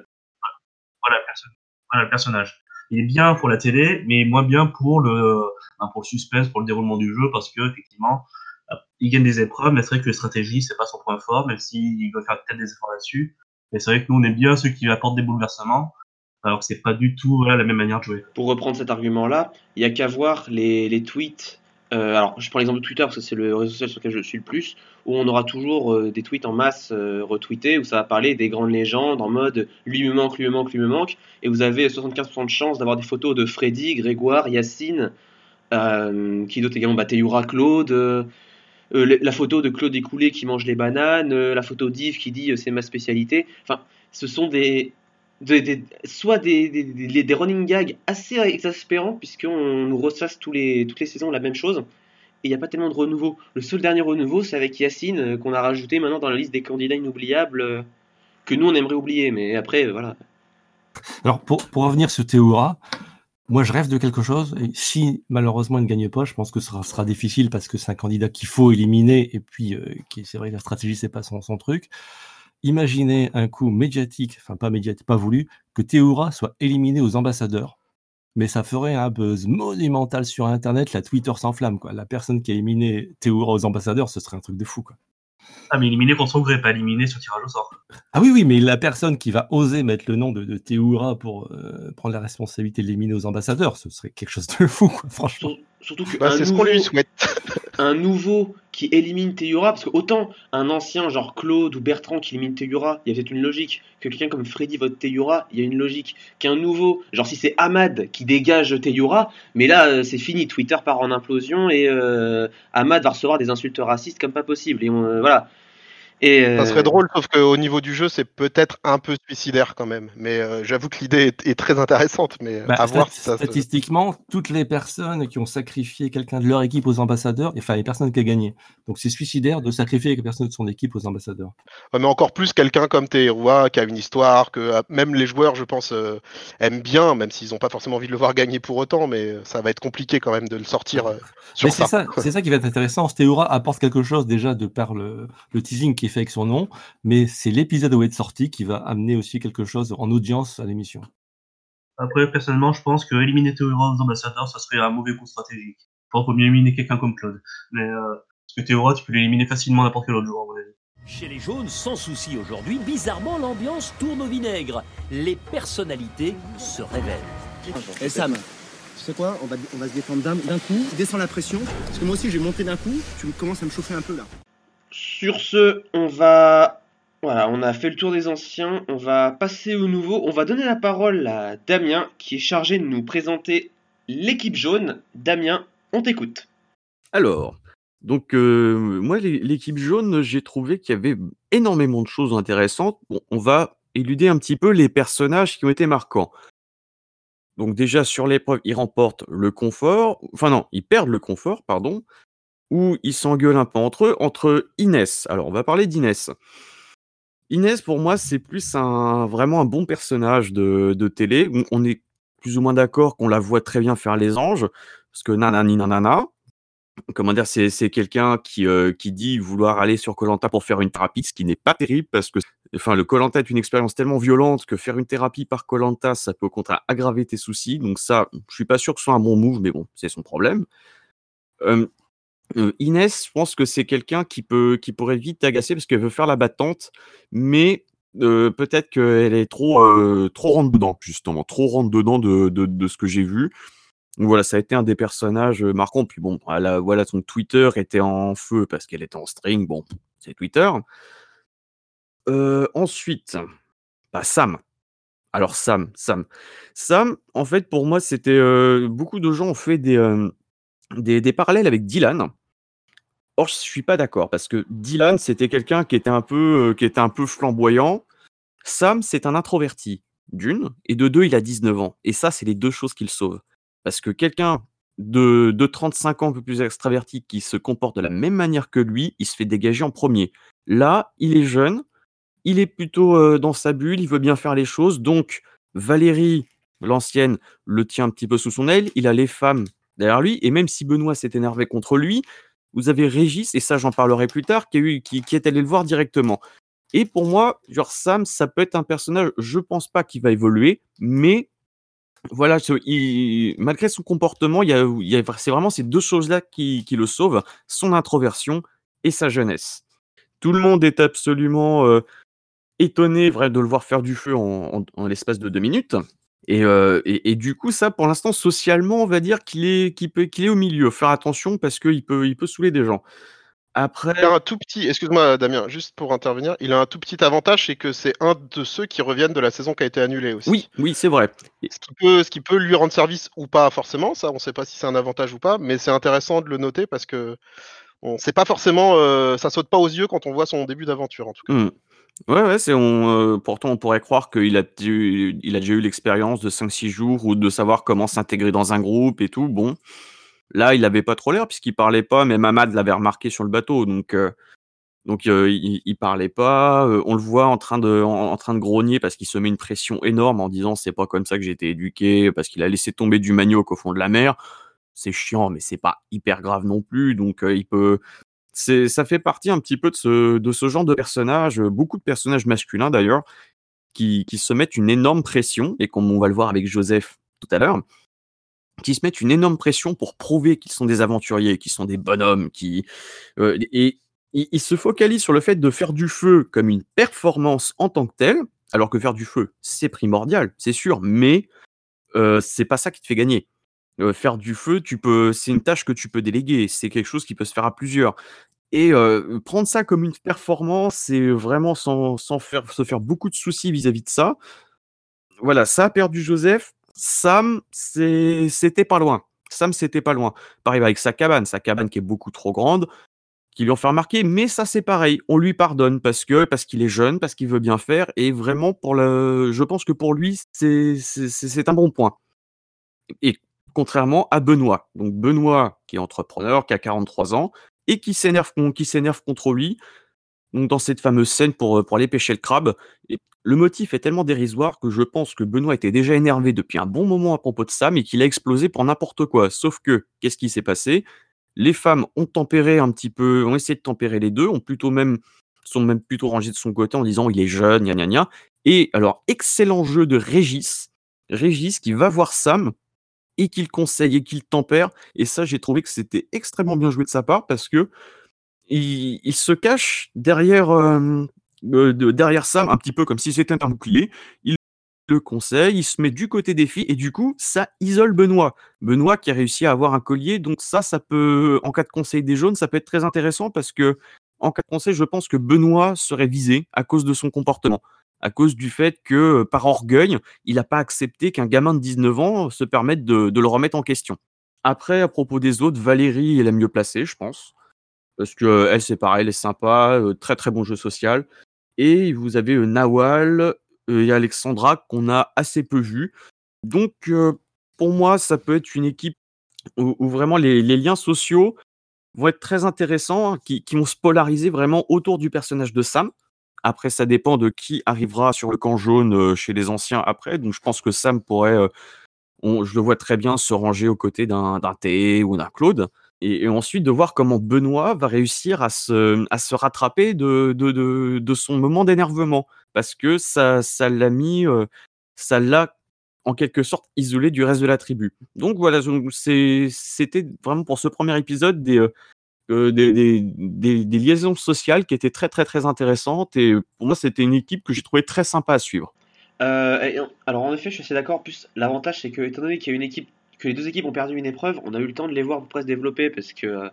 voilà, le perso- voilà, le personnage. Il est bien pour la télé, mais moins bien pour le, ben, pour le suspense, pour le déroulement du jeu, parce que effectivement, euh, il gagne des épreuves, mais c'est vrai que les stratégies, c'est pas son point fort, même s'il doit faire peut-être des efforts là-dessus. Mais c'est vrai que nous, on est bien ceux qui apportent des bouleversements, alors que c'est pas du tout la même manière de jouer. Pour reprendre cet argument-là, il y a qu'à voir les, les tweets. Euh, alors, je prends l'exemple de Twitter parce que c'est le réseau social sur lequel je suis le plus, où on aura toujours euh, des tweets en masse euh, retweetés où ça va parler des grandes légendes en mode lui me manque, lui me manque, lui me manque. Et vous avez 75% de chance d'avoir des photos de Freddy, Grégoire, Yacine, qui d'autre également bah, Claude. la photo de Claude Écoulé qui mange les bananes, la photo d'Yves qui dit c'est ma spécialité. Enfin, ce sont des, soit des, running gags assez exaspérants, puisqu'on nous ressasse les, toutes les saisons la même chose, et il n'y a pas tellement de renouveau. Le seul dernier renouveau, c'est avec Yacine, euh, qu'on a rajouté maintenant dans la liste des candidats inoubliables, euh, que nous on aimerait oublier, mais après, euh, voilà. Alors, pour, pour revenir sur Théoura, moi, je rêve de quelque chose. Et si malheureusement il ne gagne pas, je pense que ce sera, difficile parce que c'est un candidat qu'il faut éliminer. Et puis, c'est vrai, la stratégie, c'est pas son truc. Imaginez un coup médiatique, enfin pas médiatique, pas voulu, que Théoura soit éliminé aux ambassadeurs. Mais ça ferait un buzz monumental sur Internet. La Twitter s'enflamme, quoi. La personne qui a éliminé Théoura aux ambassadeurs, ce serait un truc de fou, quoi. Ah, mais éliminé contre son gré, pas éliminé sur tirage au sort. Ah oui, oui, mais la personne qui va oser mettre le nom de, de Théoura pour euh, prendre la responsabilité de l'éliminer aux ambassadeurs, ce serait quelque chose de fou, quoi, franchement. Sur- Surtout que Bah, c'est ce qu'on nouveau- lui souhaite. un nouveau qui élimine Théoura, parce que autant un ancien genre Claude ou Bertrand qui élimine Théoura, il y a peut-être une logique, que quelqu'un comme Freddy vote Théoura, il y a une logique, qu'un nouveau, genre si c'est Ahmad qui dégage Théoura, mais là euh, c'est fini, Twitter part en implosion et euh, Ahmad va recevoir des insultes racistes comme pas possible, et euh, voilà. Et, Ça euh, serait drôle, sauf qu'au niveau du jeu, c'est peut-être un peu suicidaire quand même. Mais euh, j'avoue que l'idée est, est très intéressante, mais Bah, à voir si ça se... statistiquement, toutes les personnes qui ont sacrifié quelqu'un de leur équipe aux ambassadeurs, enfin les personnes qui ont gagné. Donc c'est suicidaire de sacrifier quelques personnes de son équipe aux ambassadeurs. Ouais, mais encore plus quelqu'un comme Teruwa qui a une histoire que euh, même les joueurs, je pense, euh, aiment bien, même s'ils n'ont pas forcément envie de le voir gagner pour autant, mais euh, ça va être compliqué quand même de le sortir euh, sur Mais c'est ça. ça, c'est ça qui va être intéressant. Stéora apporte quelque chose déjà de par le, le teasing qui est fait avec son nom, mais c'est l'épisode où il est sorti qui va amener aussi quelque chose en audience à l'émission. Après, personnellement, je pense que éliminer Théora aux ambassadeurs, ça serait un mauvais coup stratégique. Je pense qu'il faut mieux éliminer quelqu'un comme Claude. Mais, euh, parce que Théora, tu peux l'éliminer facilement n'importe quel autre jour, à mon avis. Chez les jaunes, sans souci aujourd'hui, bizarrement l'ambiance tourne au vinaigre. Les personnalités se révèlent. Et Sam, tu sais quoi on va, on va se défendre d'un d'un coup, descends la pression, parce que moi aussi j'ai monté d'un coup, tu commences à me chauffer un peu là. Sur ce, on va. Voilà, on a fait le tour des anciens, on va passer au nouveau. On va donner la parole à Damien qui est chargé de nous présenter l'équipe jaune. Damien, on t'écoute. Alors, donc euh, moi, l'é- l'équipe jaune, j'ai trouvé qu'il y avait énormément de choses intéressantes. Bon, on va éluder un petit peu les personnages qui ont été marquants. Donc déjà sur l'épreuve, ils remportent le confort, enfin non, ils perdent le confort, pardon, ou ils s'engueulent un peu entre eux, entre Inès. Alors on va parler d'Inès. Inès, pour moi, c'est plus un vraiment un bon personnage de, de télé. On est plus ou moins d'accord qu'on la voit très bien faire les anges, parce que nanani nanana comment dire, c'est c'est quelqu'un qui, euh, qui dit vouloir aller sur Colanta pour faire une thérapie, ce qui n'est pas terrible parce que enfin, le Colanta est une expérience tellement violente que faire une thérapie par Colanta, ça peut au contraire aggraver tes soucis. Donc ça, je suis pas sûr que ce soit un bon move, mais bon, c'est son problème. Euh, Inès, je pense que c'est quelqu'un qui peut qui pourrait vite t'agacer parce qu'elle veut faire la battante, mais peut-être qu'elle est trop euh, trop rentre dedans justement, trop rentre dedans de, de, de ce que j'ai vu. Donc voilà, ça a été un des personnages marquants. Puis bon, elle a- voilà, son Twitter était en feu parce qu'elle était en string. Bon, c'est Twitter. Ensuite, bah, Sam. Alors Sam, Sam. Sam, en fait, pour moi, c'était... beaucoup de gens ont fait des, des, parallèles avec Dylan. Or, je suis pas d'accord parce que Dylan, c'était quelqu'un qui était un peu, euh, qui était un peu flamboyant. Sam, c'est un introverti, d'une, et de deux, il a 19 ans. Et ça, c'est les deux choses qui le sauvent. Parce que quelqu'un de, de 35 ans, un peu plus extraverti, qui se comporte de la même manière que lui, il se fait dégager en premier. Là, il est jeune, il est plutôt euh, dans sa bulle, il veut bien faire les choses. Donc, Valérie, l'ancienne, le tient un petit peu sous son aile. Il a les femmes derrière lui. Et même si Benoît s'est énervé contre lui, vous avez Régis, et ça j'en parlerai plus tard, qui, a est allé le voir directement. Et pour moi, genre Sam, ça peut être un personnage, je pense pas qu'il va évoluer, mais voilà, malgré son comportement, il y a, c'est vraiment ces deux choses-là qui, le sauvent, son introversion et sa jeunesse. Tout le monde est absolument euh, étonné vrai, de le voir faire du feu en, l'espace de deux minutes. Euh, et, du coup, ça, pour l'instant, socialement, on va dire qu'il est, qu'il peut, qu'il est au milieu. Faire attention parce qu'il peut, il peut saouler des gens. Après. Il a un tout petit, excuse-moi Damien, juste pour intervenir, il a un tout petit avantage, c'est que c'est un de ceux qui reviennent de la saison qui a été annulée aussi. Oui, oui, c'est vrai. Ce qui, peut, ce qui peut lui rendre service ou pas forcément, ça on ne sait pas si c'est un avantage ou pas, mais c'est intéressant de le noter parce que on sait pas forcément, euh, ça saute pas aux yeux quand on voit son début d'aventure en tout cas. Mmh. Ouais, ouais, on, euh, pourtant on pourrait croire qu'il a, il déjà eu l'expérience de 5-6 jours ou de savoir comment s'intégrer dans un groupe et tout. Bon, Là, il avait pas trop l'air puisqu'il parlait pas, mais Mamad l'avait remarqué sur le bateau, donc euh, euh, il, parlait pas. On le voit en train de en, train de grogner parce qu'il se met une pression énorme en disant c'est pas comme ça que j'ai été éduqué parce qu'il a laissé tomber du manioc au fond de la mer. C'est chiant, mais c'est pas hyper grave non plus. Donc il peut ça fait partie un petit peu de ce genre de personnage. Beaucoup de personnages masculins d'ailleurs qui qui se mettent une énorme pression et comme on va le voir avec Joseph tout à l'heure qui se mettent une énorme pression pour prouver qu'ils sont des aventuriers, qu'ils sont des bonhommes, qui euh, et ils se focalisent sur le fait de faire du feu comme une performance en tant que telle, alors que faire du feu c'est primordial, c'est sûr, mais euh, c'est pas ça qui te fait gagner. Euh, faire du feu, tu peux, c'est une tâche que tu peux déléguer, c'est quelque chose qui peut se faire à plusieurs. Et prendre ça comme une performance, c'est vraiment sans, sans se faire beaucoup de soucis vis-à-vis -vis de ça. Voilà, ça a perdu Joseph, Sam, c'était pas loin. Sam, c'était pas loin. Pareil avec sa cabane, sa cabane qui est beaucoup trop grande, qui lui ont fait remarquer, mais ça c'est pareil, on lui pardonne parce que parce qu'il est jeune, parce qu'il veut bien faire, et vraiment pour le, je pense que pour lui c'est un bon point. Et contrairement à Benoît, donc Benoît qui est entrepreneur, qui a 43 ans et qui s'énerve contre lui, dans cette fameuse scène pour, pour aller pêcher le crabe. Le motif est tellement dérisoire que je pense que Benoît était déjà énervé depuis un bon moment à propos de Sam et qu'il a explosé pour n'importe quoi. Sauf que, qu'est-ce qui s'est passé? Les femmes ont tempéré un petit peu, ont essayé de tempérer les deux, ont plutôt même sont même plutôt rangées de son côté en disant il est jeune, gna gna. Et alors, excellent jeu de Régis. Régis qui va voir Sam et qu'il conseille et qu'il tempère. Et ça, j'ai trouvé que c'était extrêmement bien joué de sa part parce que il, se cache derrière, euh, derrière Sam, un petit peu comme si c'était un bouclier. Il le conseille, il se met du côté des filles, et du coup, ça isole Benoît. Benoît qui a réussi à avoir un collier, donc ça, ça peut, en cas de conseil des jaunes, ça peut être très intéressant parce que, en cas de conseil, je pense que Benoît serait visé à cause de son comportement, à cause du fait que, par orgueil, il n'a pas accepté qu'un gamin de 19 ans se permette de, le remettre en question. Après, à propos des autres, Valérie est la mieux placée, je pense. Parce que elle, c'est pareil, elle est sympa, très très bon jeu social. Et vous avez Nawal et Alexandra qu'on a assez peu vu. Donc, pour moi, ça peut être une équipe où, vraiment les, liens sociaux vont être très intéressants, hein, qui, vont se polariser vraiment autour du personnage de Sam. Après, ça dépend de qui arrivera sur le camp jaune chez les anciens après. Donc, je pense que Sam pourrait, je le vois très bien se ranger aux côtés d'un T ou d'un Claude et, ensuite de voir comment Benoît va réussir à se, à se rattraper de, de, de, son moment d'énervement. Parce que ça, ça l'a mis, euh, ça l'a en quelque sorte isolé du reste de la tribu. Donc voilà, c'était vraiment pour ce premier épisode euh, euh, des, des, liaisons sociales qui étaient très très très intéressantes. Et pour moi, c'était une équipe que j'ai trouvé très sympa à suivre. alors en effet, je suis assez d'accord. Plus l'avantage, c'est que étant donné qu'il y a une équipe que les deux équipes ont perdu une épreuve, on a eu le temps de les voir presque se développer parce que euh,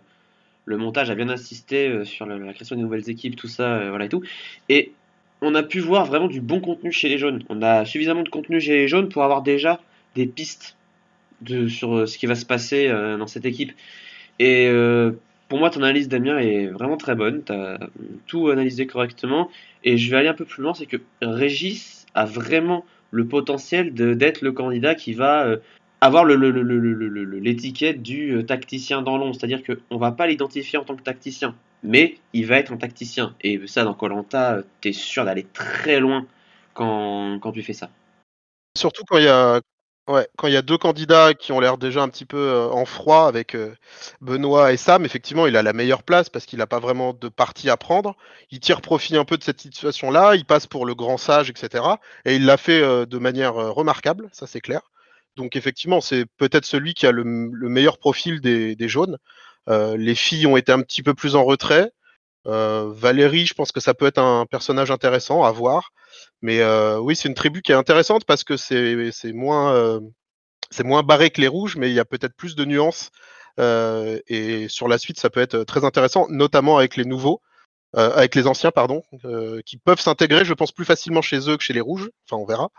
le montage a bien insisté euh, sur la, création des nouvelles équipes, tout ça, euh, voilà et tout. Et on a pu voir vraiment du bon contenu chez les jaunes. On a suffisamment de contenu chez les jaunes pour avoir déjà des pistes de, sur ce qui va se passer dans cette équipe. Et pour moi, ton analyse, Damien, est vraiment très bonne. Tu as tout analysé correctement. Et je vais aller un peu plus loin, c'est que Régis a vraiment le potentiel d'être le candidat qui va avoir l'étiquette du euh, tacticien dans l'ombre, c'est-à-dire qu'on va pas l'identifier en tant que tacticien, mais il va être un tacticien. Et ça, dans Colanta, tu es sûr d'aller très loin quand tu fais ça. Surtout quand il y a Ouais, quand il y a deux candidats qui ont l'air déjà un petit peu euh, en froid avec euh, Benoît et Sam, effectivement, il a la meilleure place parce qu'il n'a pas vraiment de parti à prendre. Il tire profit un peu de cette situation-là, il passe pour le grand sage, etc. Et il l'a fait euh, de manière remarquable, ça c'est clair. Donc effectivement, c'est peut-être celui qui a le, meilleur profil des, des jaunes. les filles ont été un petit peu plus en retrait. Valérie, je pense que ça peut être un personnage intéressant à voir. Mais euh, oui, c'est une tribu qui est intéressante parce que c'est moins, euh, c'est moins barré que les rouges, mais il y a peut-être plus de nuances. Euh, et sur la suite, ça peut être très intéressant, notamment avec les nouveaux, avec les anciens, pardon, qui peuvent s'intégrer, je pense, plus facilement chez eux que chez les rouges. Enfin, on verra.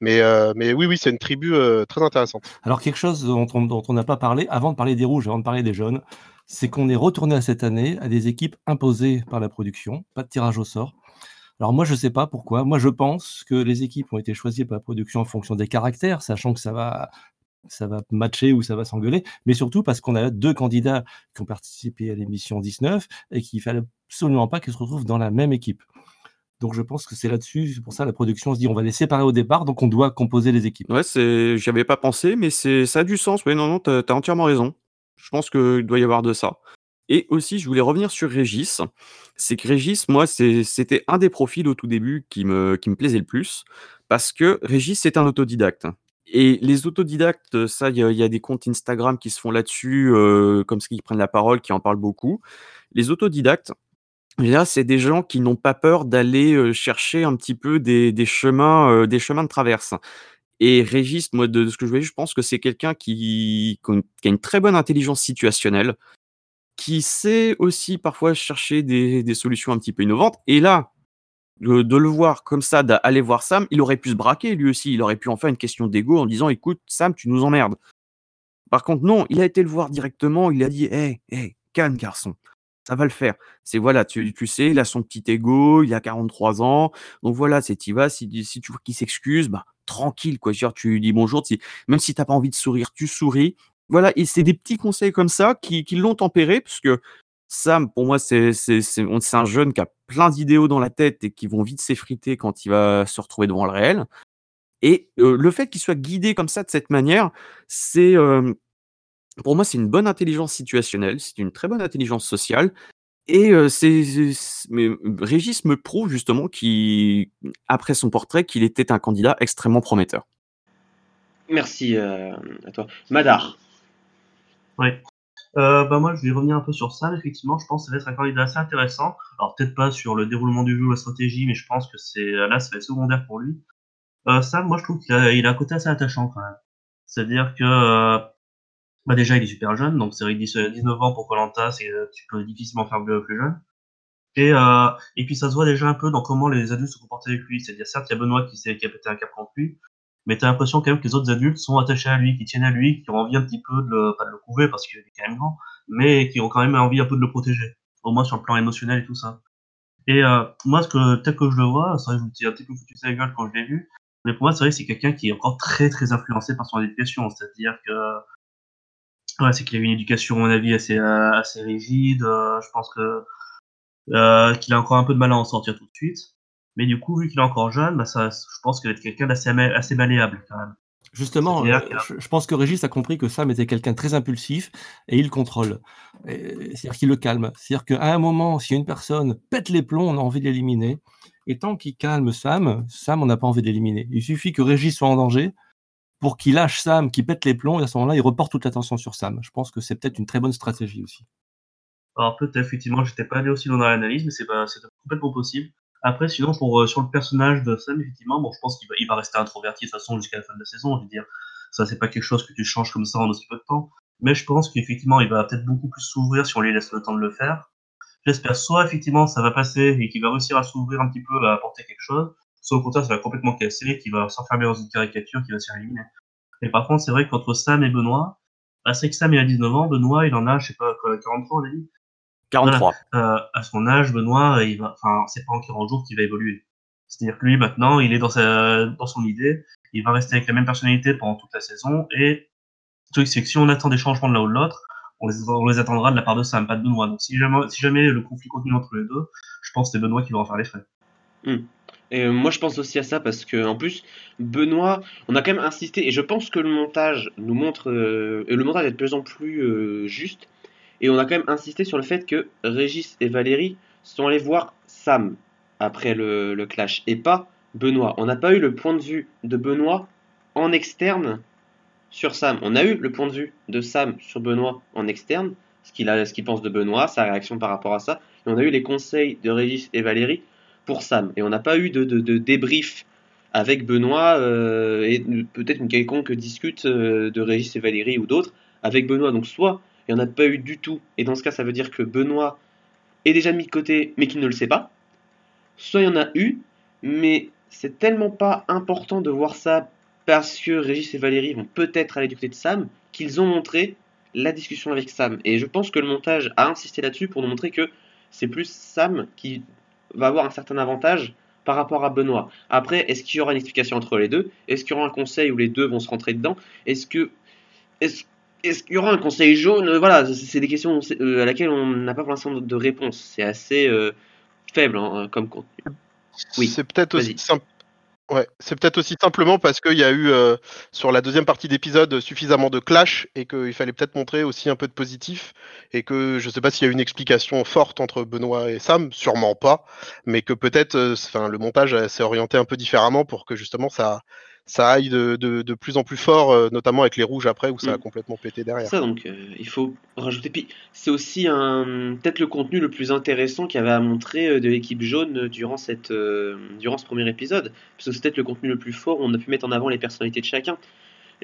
Mais, mais oui, oui, c'est une tribu très intéressante. Alors, quelque chose dont on n'a pas parlé, avant de parler des rouges, avant de parler des jaunes, c'est qu'on est retourné à cette année à des équipes imposées par la production, pas de tirage au sort. Alors moi, je ne sais pas pourquoi. Moi, je pense que les équipes ont été choisies par la production en fonction des caractères, sachant que ça va, ça va matcher ou ça va s'engueuler, mais surtout parce qu'on a deux candidats qui ont participé à l'émission 19 et qu'il fallait absolument pas qu'ils se retrouvent dans la même équipe. Donc je pense que c'est là-dessus, c'est pour ça la production se dit on va les séparer au départ, donc on doit composer les équipes. Ouais, j'y avais pas pensé, mais ça a du sens. Oui, non, non, tu as entièrement raison. Je pense qu'il doit y avoir de ça. Et aussi, je voulais revenir sur Régis. C'est que Régis, moi, c'était un des profils au tout début qui me, plaisait le plus, parce que Régis, c'est un autodidacte. Et les autodidactes, ça, il y, a des comptes Instagram qui se font là-dessus, euh, comme ceux qui prennent la parole, qui en parlent beaucoup. Les autodidactes, c'est des gens qui n'ont pas peur d'aller euh, chercher un petit peu des, chemins, euh, des chemins de traverse. Et Régis, moi, de, ce que je voyais, je pense que c'est quelqu'un qui, a une très bonne intelligence situationnelle qui sait aussi parfois chercher des, solutions un petit peu innovantes. Et là, de, le voir comme ça, d'aller voir Sam, il aurait pu se braquer lui aussi. Il aurait pu en faire une question d'ego en disant Écoute, Sam, tu nous emmerdes. Par contre, non, il a été le voir directement. Il a dit Hé, hé, calme, garçon. Ça va le faire. C'est voilà, tu, tu, sais, il a son petit ego, il a 43 ans. Donc voilà, c'est tu vas, si, tu vois qu'il s'excuse, bah, tranquille, quoi. Genre, tu lui dis bonjour, si, même si t'as pas envie de sourire, tu souris. Voilà, et c'est des petits conseils comme ça qui, l'ont tempéré, parce que Sam, pour moi, c'est un jeune qui a plein d'idéaux dans la tête et qui vont vite s'effriter quand il va se retrouver devant le réel. Et le fait qu'il soit guidé comme ça, de cette manière, c'est pour moi, c'est une bonne intelligence situationnelle, c'est une très bonne intelligence sociale. Et c'est, Régis me prouve justement qu'après son portrait, qu'il était un candidat extrêmement prometteur. Merci à toi. Madar. Oui. Euh, bah moi, je vais revenir un peu sur ça. Effectivement, je pense que ça va être un candidat assez intéressant. Alors, peut-être pas sur le déroulement du jeu ou la stratégie, mais je pense que c'est là, ça va être secondaire pour lui. Euh, Sam, moi, je trouve qu'il a, il a un côté assez attachant quand même. C'est-à-dire que, euh, bah déjà, il est super jeune, donc c'est vrai que 19 ans pour Colanta, c'est euh, tu peux difficilement faire plus, plus jeune. Et, euh, et puis ça se voit déjà un peu dans comment les adultes se comportent avec lui. C'est-à-dire, certes, il y a Benoît qui, qui a pété un cap contre lui, mais t'as l'impression quand même que les autres adultes sont attachés à lui, qui tiennent à lui, qui ont envie un petit peu de le, pas de le couver parce qu'il est quand même grand, mais qui ont quand même envie un peu de le protéger, au moins sur le plan émotionnel et tout ça. Et euh, moi, ce que tel que je le vois, c'est vrai que je me suis un petit peu foutu sa gueule quand je l'ai vu, mais pour moi, c'est vrai que c'est quelqu'un qui est encore très très influencé par son éducation, c'est-à-dire que ouais, c'est qu'il a eu une éducation, à mon avis, assez euh, assez rigide. Euh, je pense que euh, qu'il a encore un peu de mal à en sortir tout de suite. Mais du coup, vu qu'il est encore jeune, bah ça, je pense qu'il va être quelqu'un d'assez assez malléable quand même. Justement, euh, je, pense que Régis a compris que Sam était quelqu'un de très impulsif et il contrôle. C'est-à-dire qu'il le calme. C'est-à-dire qu'à un moment, si une personne pète les plombs, on a envie de l'éliminer. Et tant qu'il calme Sam, Sam, on n'a pas envie d'éliminer. Il suffit que Régis soit en danger pour qu'il lâche Sam, qu'il pète les plombs, et à ce moment-là, il reporte toute l'attention sur Sam. Je pense que c'est peut-être une très bonne stratégie aussi. Alors peut-être, effectivement, j'étais pas allé aussi dans l'analyse, mais c'est complètement possible. Après, sinon, pour, euh, sur le personnage de Sam, effectivement, bon, je pense qu'il va, il va rester introverti de toute façon jusqu'à la fin de la saison. Je veux dire, ça, c'est pas quelque chose que tu changes comme ça en aussi peu de temps. Mais je pense qu'effectivement, il va peut-être beaucoup plus s'ouvrir si on lui laisse le temps de le faire. J'espère soit effectivement ça va passer et qu'il va réussir à s'ouvrir un petit peu, à apporter quelque chose, soit au contraire ça va complètement casser, qu'il va s'enfermer dans une caricature, qu'il va s'y éliminer. Et par contre, c'est vrai qu'entre Sam et Benoît, bah, c'est que Sam il a 19 ans, Benoît il en a, je sais pas, 43 on a dit 43. Euh, à son âge, Benoît, il va, enfin, c'est pas en 40 jours qu'il va évoluer. C'est-à-dire que lui, maintenant, il est dans sa, dans son idée, il va rester avec la même personnalité pendant toute la saison, et le truc, c'est que si on attend des changements de l'un ou de l'autre, on les, on les, attendra de la part de Sam, pas de Benoît. Donc, si jamais, si jamais le conflit continue entre les deux, je pense que c'est Benoît qui va en faire les frais. Hmm. Et moi, je pense aussi à ça parce que, en plus, Benoît, on a quand même insisté, et je pense que le montage nous montre, euh, et le montage est de plus en plus euh, juste, et on a quand même insisté sur le fait que Régis et Valérie sont allés voir Sam après le, clash, et pas Benoît. On n'a pas eu le point de vue de Benoît en externe sur Sam. On a eu le point de vue de Sam sur Benoît en externe, ce qu'il a, ce qu'il pense de Benoît, sa réaction par rapport à ça. Et on a eu les conseils de Régis et Valérie pour Sam. Et on n'a pas eu de, débrief avec Benoît euh, et peut-être une quelconque discute euh, de Régis et Valérie ou d'autres avec Benoît. Donc soit il n'y en a pas eu du tout, et dans ce cas ça veut dire que Benoît est déjà mis de côté mais qu'il ne le sait pas. Soit il y en a eu, mais c'est tellement pas important de voir ça parce que Régis et Valérie vont peut-être aller du côté de Sam qu'ils ont montré la discussion avec Sam. Et je pense que le montage a insisté là-dessus pour nous montrer que c'est plus Sam qui va avoir un certain avantage par rapport à Benoît. Après, est-ce qu'il y aura une explication entre les deux? Est-ce qu'il y aura un conseil où les deux vont se rentrer dedans? Est-ce que est-ce est-ce qu'il y aura un conseil jaune? Voilà, c'est des questions euh, à laquelle on n'a pas pour l'instant de réponse. C'est assez euh, faible hein, comme contenu. Oui. C'est peut-être aussi simple. C'est peut-être aussi simplement parce qu'il y a eu euh, sur la deuxième partie d'épisode suffisamment de clash et qu'il fallait peut-être montrer aussi un peu de positif et que je sais pas s'il y a une explication forte entre Benoît et Sam, sûrement pas, mais que peut-être euh, le montage euh, s'est orienté un peu différemment pour que justement ça ça aille de, de, de plus en plus fort, euh, notamment avec les rouges après où ça a Mm. complètement pété derrière. Ça, donc, euh, il faut rajouter. Puis, c'est aussi peut-être le contenu le plus intéressant qu'il y avait à montrer euh, de l'équipe jaune durant, cette, euh, durant ce premier épisode. Parce que c'est peut-être le contenu le plus fort où on a pu mettre en avant les personnalités de chacun.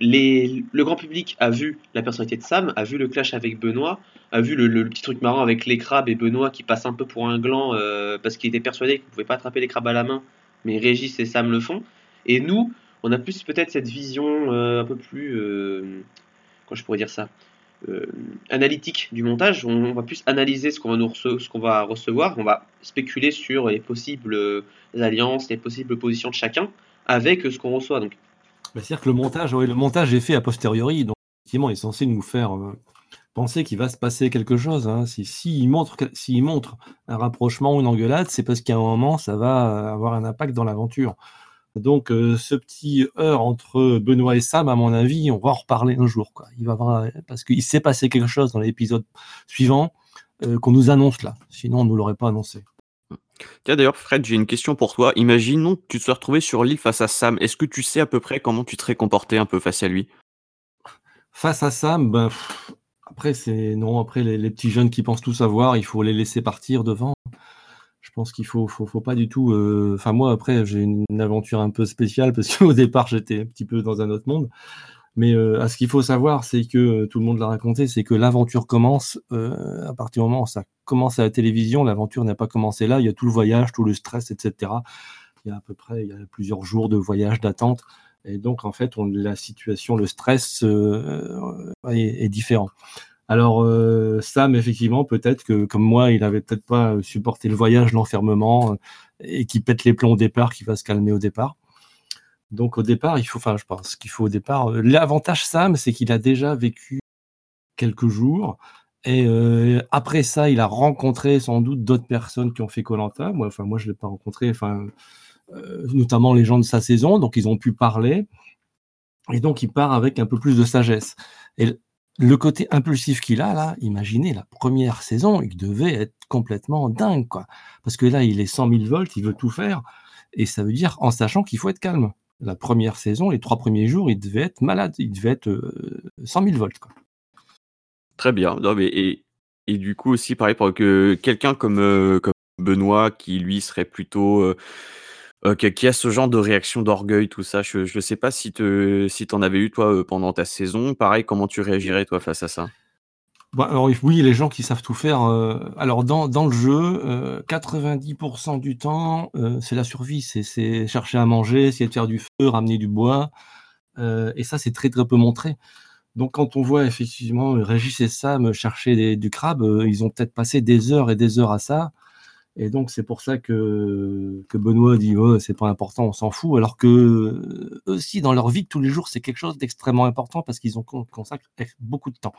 Les, le grand public a vu la personnalité de Sam, a vu le clash avec Benoît, a vu le, le- le petit truc marrant avec les crabes et Benoît qui passe un peu pour un gland euh, parce qu'il était persuadé qu'il ne pouvait pas attraper les crabes à la main, mais Régis et Sam le font. Et nous, on a plus peut-être cette vision euh, un peu plus. euh, comment je pourrais dire ça euh, analytique du montage. On, va plus analyser ce qu'on va, va recevoir. On va spéculer sur les possibles euh, alliances, les possibles positions de chacun avec euh, ce qu'on reçoit. Donc, Bah, C'est-à-dire que le montage, le montage est fait a posteriori, donc effectivement, il est censé nous faire euh, penser qu'il va se passer quelque chose. Hein. Si, s'il montre, que- s'il montre un rapprochement ou une engueulade, c'est parce qu'à un moment, ça va euh, avoir un impact dans l'aventure. Donc, euh, ce petit heurt entre Benoît et Sam, à mon avis, on va en reparler un jour. Quoi. Il va avoir, parce qu'il s'est passé quelque chose dans l'épisode suivant euh, qu'on nous annonce là. Sinon, on ne nous l'aurait pas annoncé. Tiens, d'ailleurs, Fred, j'ai une question pour toi. Imaginons que tu te sois retrouvé sur l'île face à Sam. Est-ce que tu sais à peu près comment tu te serais comporté un peu face à lui? Face à Sam, ben, pff, après, c'est non, après les, les petits jeunes qui pensent tout savoir, il faut les laisser partir devant. Je pense qu'il faut, faut, pas du tout. euh, Enfin, moi, après, j'ai une aventure un peu spéciale parce qu'au [LAUGHS] départ, j'étais un petit peu dans un autre monde. Mais euh, à ce qu'il faut savoir, c'est que euh, tout le monde l'a raconté, c'est que l'aventure commence à partir du moment où ça commence à la télévision. L'aventure n'a pas commencé là. Il y a tout le voyage, tout le stress, etc. Il y a à peu près, plusieurs jours de voyage, d'attente. Et donc, en fait, la situation, le stress est différent. Alors, euh, Sam, effectivement, peut-être que, comme moi, il avait peut-être pas supporté le voyage, l'enfermement, euh, et qui pète les plombs au départ, qui va se calmer au départ. Donc, au départ, il faut, enfin, je pense qu'il faut au départ. euh, L'avantage, Sam, c'est qu'il a déjà vécu quelques jours. Et euh, après ça, il a rencontré sans doute d'autres personnes qui ont fait Colanta. Moi, enfin, moi, je l'ai pas rencontré. Enfin, euh, notamment les gens de sa saison, donc ils ont pu parler. Et donc, il part avec un peu plus de sagesse. Et le côté impulsif qu'il a, là, imaginez, la première saison, il devait être complètement dingue, quoi. Parce que là, il est 100 000 volts, il veut tout faire. Et ça veut dire en sachant qu'il faut être calme. La première saison, les trois premiers jours, il devait être malade. Il devait être euh, 100 000 volts, quoi. Très bien. Non, et, et du coup aussi, pareil, pour que quelqu'un comme, euh, comme Benoît, qui lui serait plutôt... euh, euh, qui a ce genre de réaction d'orgueil, tout ça, je ne sais pas si tu en avais eu, toi, euh, pendant ta saison. Pareil, comment tu réagirais, toi, face à ça? Bon, alors, oui, les gens qui savent tout faire. euh, alors, dans, le jeu, euh, 90% du temps, euh, c'est la survie. C'est- chercher à manger, essayer de faire du feu, ramener du bois. euh, et ça, c'est très, très peu montré. Donc, quand on voit effectivement Régis et Sam chercher des- du crabe, euh, ils ont peut-être passé des heures et des heures à ça. Et donc, c'est pour ça que, Benoît dit ouais, c'est pas important, on s'en fout. Alors que euh, eux aussi, dans leur vie de tous les jours, c'est quelque chose d'extrêmement important parce qu'ils ont con- consacré beaucoup de temps.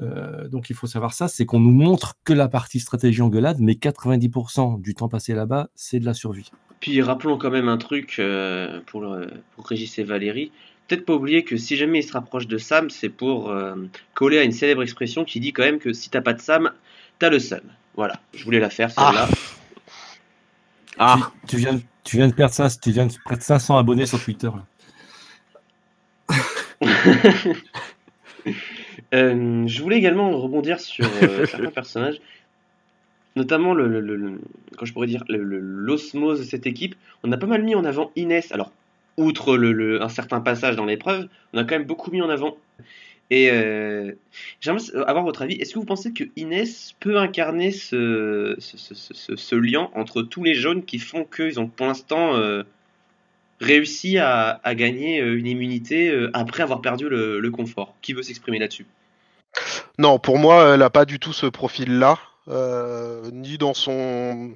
Euh, donc il faut savoir ça, c'est qu'on nous montre que la partie stratégie engueulade, mais 90% du temps passé là-bas, c'est de la survie. Puis rappelons quand même un truc euh, pour, euh, pour Régis et Valérie. Peut-être pas oublier que si jamais il se rapproche de Sam, c'est pour euh, coller à une célèbre expression qui dit quand même que si t'as pas de Sam, t'as le seum. Voilà, je voulais la faire celle-là. Ah. Tu, tu viens, tu viens de perdre ça, tu viens de perdre 500 abonnés sur Twitter. [LAUGHS] Euh, je voulais également rebondir sur euh, [LAUGHS] certains personnages, notamment le, le- le- le- quand je pourrais dire l'osmose de cette équipe. On a pas mal mis en avant Inès. Alors, outre le, le- un certain passage dans l'épreuve, on a quand même beaucoup mis en avant. Et euh, j'aimerais avoir votre avis. Est-ce que vous pensez que Inès peut incarner ce, ce, ce- lien entre tous les jaunes qui font qu'ils ont pour l'instant euh, réussi à, à gagner euh, une immunité euh, après avoir perdu le, le confort? Qui veut s'exprimer là-dessus? Non, pour moi, elle n'a pas du tout ce profil-là, euh, ni dans son,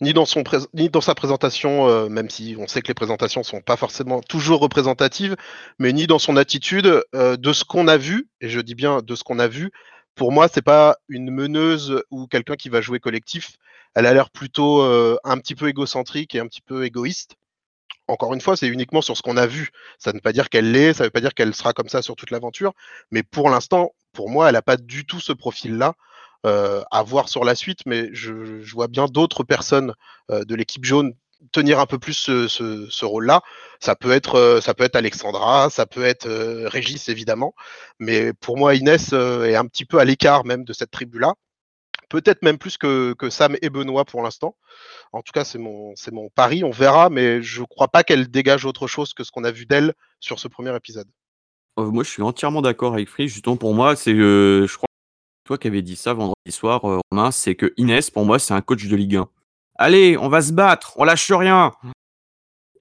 ni dans son, ni dans sa présentation, euh, même si on sait que les présentations sont pas forcément toujours représentatives, mais ni dans son attitude euh, de ce qu'on a vu, et je dis bien de ce qu'on a vu. Pour moi, c'est pas une meneuse ou quelqu'un qui va jouer collectif. Elle a l'air plutôt un petit peu égocentrique et un petit peu égoïste. Encore une fois, c'est uniquement sur ce qu'on a vu. Ça ne veut pas dire qu'elle l'est, ça ne veut pas dire qu'elle sera comme ça sur toute l'aventure. Mais pour l'instant, pour moi, elle n'a pas du tout ce profil-là. Euh, à voir sur la suite, mais je, je vois bien d'autres personnes euh, de l'équipe jaune tenir un peu plus ce, ce- ce rôle-là. Ça peut être, euh, ça peut être Alexandra, ça peut être Régis évidemment, mais pour moi, Inès est un petit peu à l'écart même de cette tribu-là. Peut-être même plus que, que Sam et Benoît pour l'instant. En tout cas, c'est mon, c'est mon pari. On verra, mais je crois pas qu'elle dégage autre chose que ce qu'on a vu d'elle sur ce premier épisode. Moi, je suis entièrement d'accord avec Free. Justement, pour moi, c'est, euh, je crois, toi qui avais dit ça vendredi soir, euh, Romain, c'est que Inès, pour moi, c'est un coach de Ligue 1. Allez, on va se battre, on lâche rien.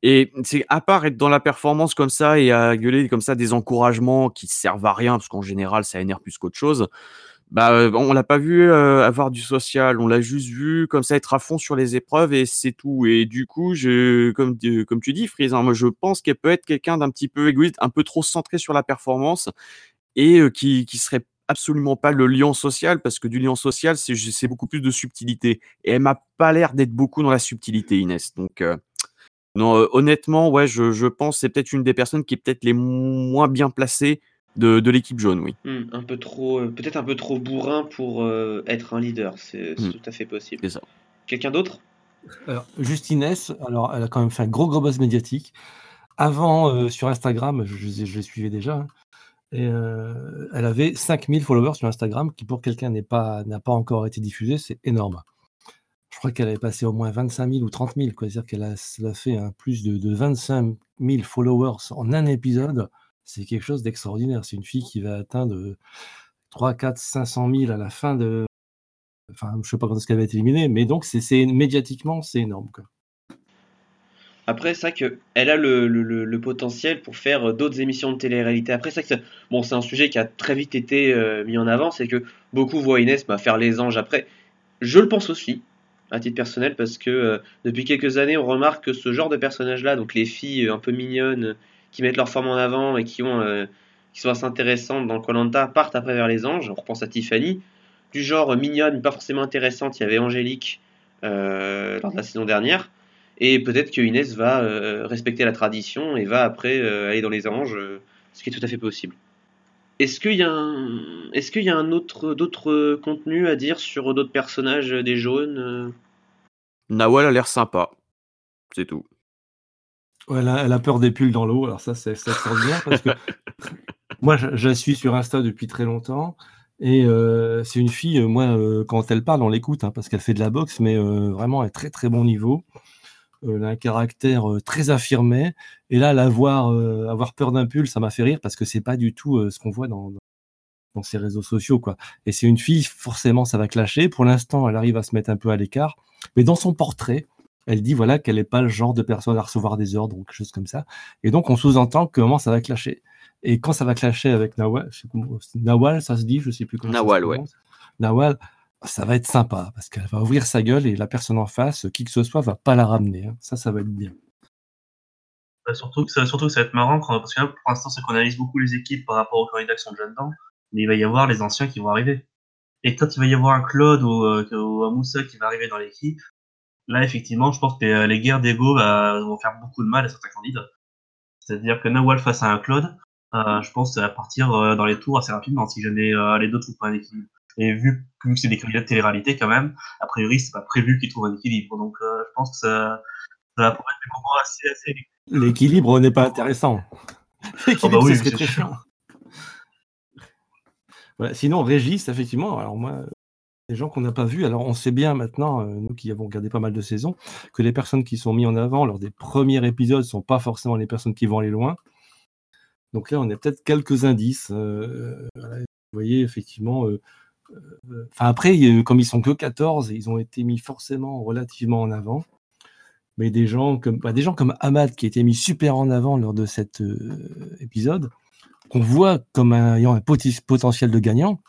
Et c'est à part être dans la performance comme ça et à gueuler comme ça des encouragements qui servent à rien, parce qu'en général, ça énerve plus qu'autre chose. Bah, euh, on l'a pas vu euh, avoir du social, on l'a juste vu comme ça être à fond sur les épreuves et c'est tout. Et du coup, je, comme, comme tu dis, Freeze, hein, moi je pense qu'elle peut être quelqu'un d'un petit peu égoïste, un peu trop centré sur la performance et qui, qui serait absolument pas le lien social parce que du lien social, c'est c'est beaucoup plus de subtilité. Et elle m'a pas l'air d'être beaucoup dans la subtilité, Inès. Donc, euh, non, euh, honnêtement, ouais, je, je pense que c'est peut-être une des personnes qui est peut-être les moins bien placées de, de l'équipe jaune, oui. Hmm, un peu trop, euh, peut-être un peu trop bourrin pour euh, être un leader, c'est Hmm. tout à fait possible. C'est ça. Quelqu'un d'autre? Alors, juste Inès, alors, elle a quand même fait un gros gros buzz médiatique. Avant, euh, sur Instagram, je, je, je les suivais déjà, hein, et euh, elle avait 5000 followers sur Instagram, qui pour quelqu'un n'a pas encore été diffusé, c'est énorme. Je crois qu'elle avait passé au moins 25 000 ou 30 000, quoi. C'est-à-dire qu'elle a, fait un plus de, de 25 000 followers en un épisode. C'est quelque chose d'extraordinaire. C'est une fille qui va atteindre 3, 4, 500 000 à la fin de. Enfin, je sais pas quand est-ce qu'elle va être éliminée, mais donc médiatiquement, c'est énorme. Après, c'est vrai qu'elle a le, le- le- potentiel pour faire euh, d'autres émissions de télé-réalité. Après, c'est vrai que c'est bon, c'est un sujet qui a très vite été euh, mis en avant, c'est que beaucoup voient Inès bah, faire les anges après. Je le pense aussi, à titre personnel, parce que euh, depuis quelques années, on remarque que ce genre de personnages-là, donc les filles un peu mignonnes, qui mettent leur forme en avant et qui, ont, euh, qui sont assez intéressantes dans Colanta, partent après vers les anges. On repense à Tiffany. Du genre mignonne, mais pas forcément intéressante, il y avait Angélique lors de la saison dernière. Et peut-être que Inès va euh, respecter la tradition et va après euh, aller dans les anges, euh, ce qui est tout à fait possible. Est-ce qu'il y a un, est-ce qu'il y a un autre, d'autres contenus à dire sur d'autres personnages des jaunes Nawal a l'air sympa. C'est tout. Ouais, elle, a, elle a peur des pulls dans l'eau, alors ça c'est c'est extraordinaire parce que [LAUGHS] moi je, suis sur Insta depuis très longtemps et euh, c'est une fille, moi euh, quand elle parle on l'écoute hein, parce qu'elle fait de la boxe mais euh, vraiment à très très bon niveau. Euh, un caractère euh, très affirmé et là la voir euh, avoir peur d'un pull ça m'a fait rire parce que c'est pas du tout ce qu'on voit dans, dans ses réseaux sociaux quoi. Et c'est une fille forcément ça va clasher. Pour l'instant elle arrive à se mettre un peu à l'écart mais dans son portrait elle dit voilà qu'elle n'est pas le genre de personne à recevoir des ordres ou quelque chose comme ça. Et donc on sous-entend que comment ça va clasher. Et quand ça va clasher avec Nawal, ça se dit, je sais plus comment Nawal, ça se ouais. Nawal, ça va être sympa parce qu'elle va ouvrir sa gueule et la personne en face, qui que ce soit, va pas la ramener. hein. Ça, ça va être bien. Bah, surtout, que ça, surtout ça va être marrant parce que là, pour l'instant, c'est qu'on analyse beaucoup les équipes par rapport aux candidats qui sont déjà dedans, mais il va y avoir les anciens qui vont arriver. Et quand il va y avoir un Claude ou, euh, un Moussa qui va arriver dans l'équipe, là, effectivement, je pense que les, les guerres d'ego bah, vont faire beaucoup de mal à certains candidats. C'est-à-dire que Nawal face à un Claude, euh, je pense va partir euh, dans les tours assez rapidement si jamais euh, les deux trouvent pas un équilibre. Et vu, vu que c'est des candidats de télé-réalité quand même, a priori, c'est pas prévu qu'ils trouvent un équilibre. Donc, euh, je pense que ça, ça va être des moments assez, assez L'équilibre n'est pas intéressant. L'équilibre, Oh bah oui, serait c'est très chiant. Voilà, Sinon, Régis, effectivement, alors moi, les gens qu'on n'a pas vus, alors on sait bien maintenant, euh, nous qui avons regardé pas mal de saisons, que les personnes qui sont mises en avant lors des premiers épisodes sont pas forcément les personnes qui vont aller loin. Donc là, on a peut-être quelques indices. euh, voilà, vous voyez, effectivement. euh, Enfin, après, comme ils sont que 14, ils ont été mis forcément relativement en avant. Mais des gens comme, bah, des gens comme Ahmad, qui a été mis super en avant lors de cet euh, épisode, qu'on voit comme ayant un potentiel de gagnant,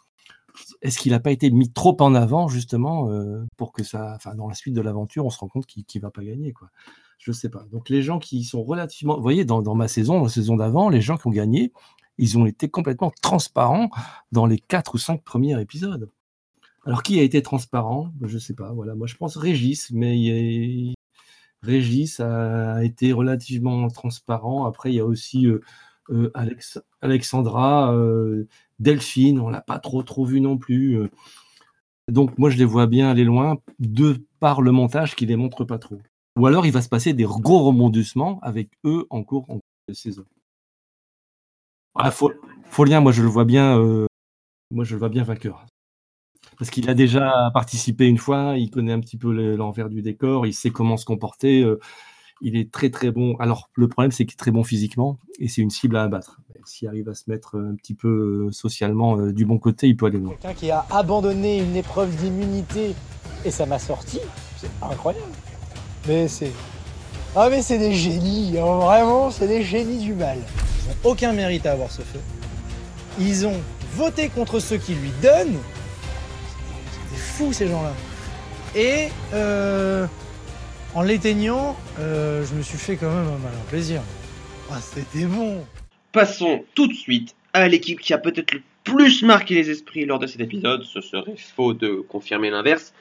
est-ce qu'il n'a pas été mis trop en avant, justement, euh, pour que ça. Enfin, dans la suite de l'aventure, on se rend compte qu'il ne va pas gagner, quoi. Je sais pas. Donc, les gens qui sont relativement. Vous voyez, dans, dans ma saison, dans la saison d'avant, les gens qui ont gagné, ils ont été complètement transparents dans les quatre ou cinq premiers épisodes. Alors, qui a été transparent? Je sais pas. Voilà, moi, je pense Régis, mais Régis a été relativement transparent. Après, il y a aussi euh, euh, Alex- Alexandra, euh, Delphine, on l'a pas trop trop vu non plus. Donc moi je les vois bien aller loin de par le montage qui les montre pas trop. Ou alors il va se passer des gros rebondissements avec eux en cours de saison. Ah, Fo- Folien, moi je le vois bien, euh, moi je le vois bien vainqueur. Parce qu'il a déjà participé une fois, il connaît un petit peu le- l'envers du décor, il sait comment se comporter. euh, il est très très bon. Alors le problème c'est qu'il est très bon physiquement et c'est une cible à abattre. S'il arrive à se mettre un petit peu euh, socialement euh, du bon côté, il peut aller loin. Quelqu'un qui a abandonné une épreuve d'immunité et ça m'a sorti, c'est incroyable. Mais c'est. Ah, mais c'est des génies, hein, vraiment, c'est des génies du mal. Aucun mérite à avoir ce feu. Ils ont voté contre ceux qui lui donnent. C'est fous ces gens-là. Et euh, en l'éteignant, euh, je me suis fait quand même un malin plaisir. Ah, c'était bon. Passons tout de suite à l'équipe qui a peut-être le plus marqué les esprits lors de cet épisode. Ce serait faux de confirmer l'inverse.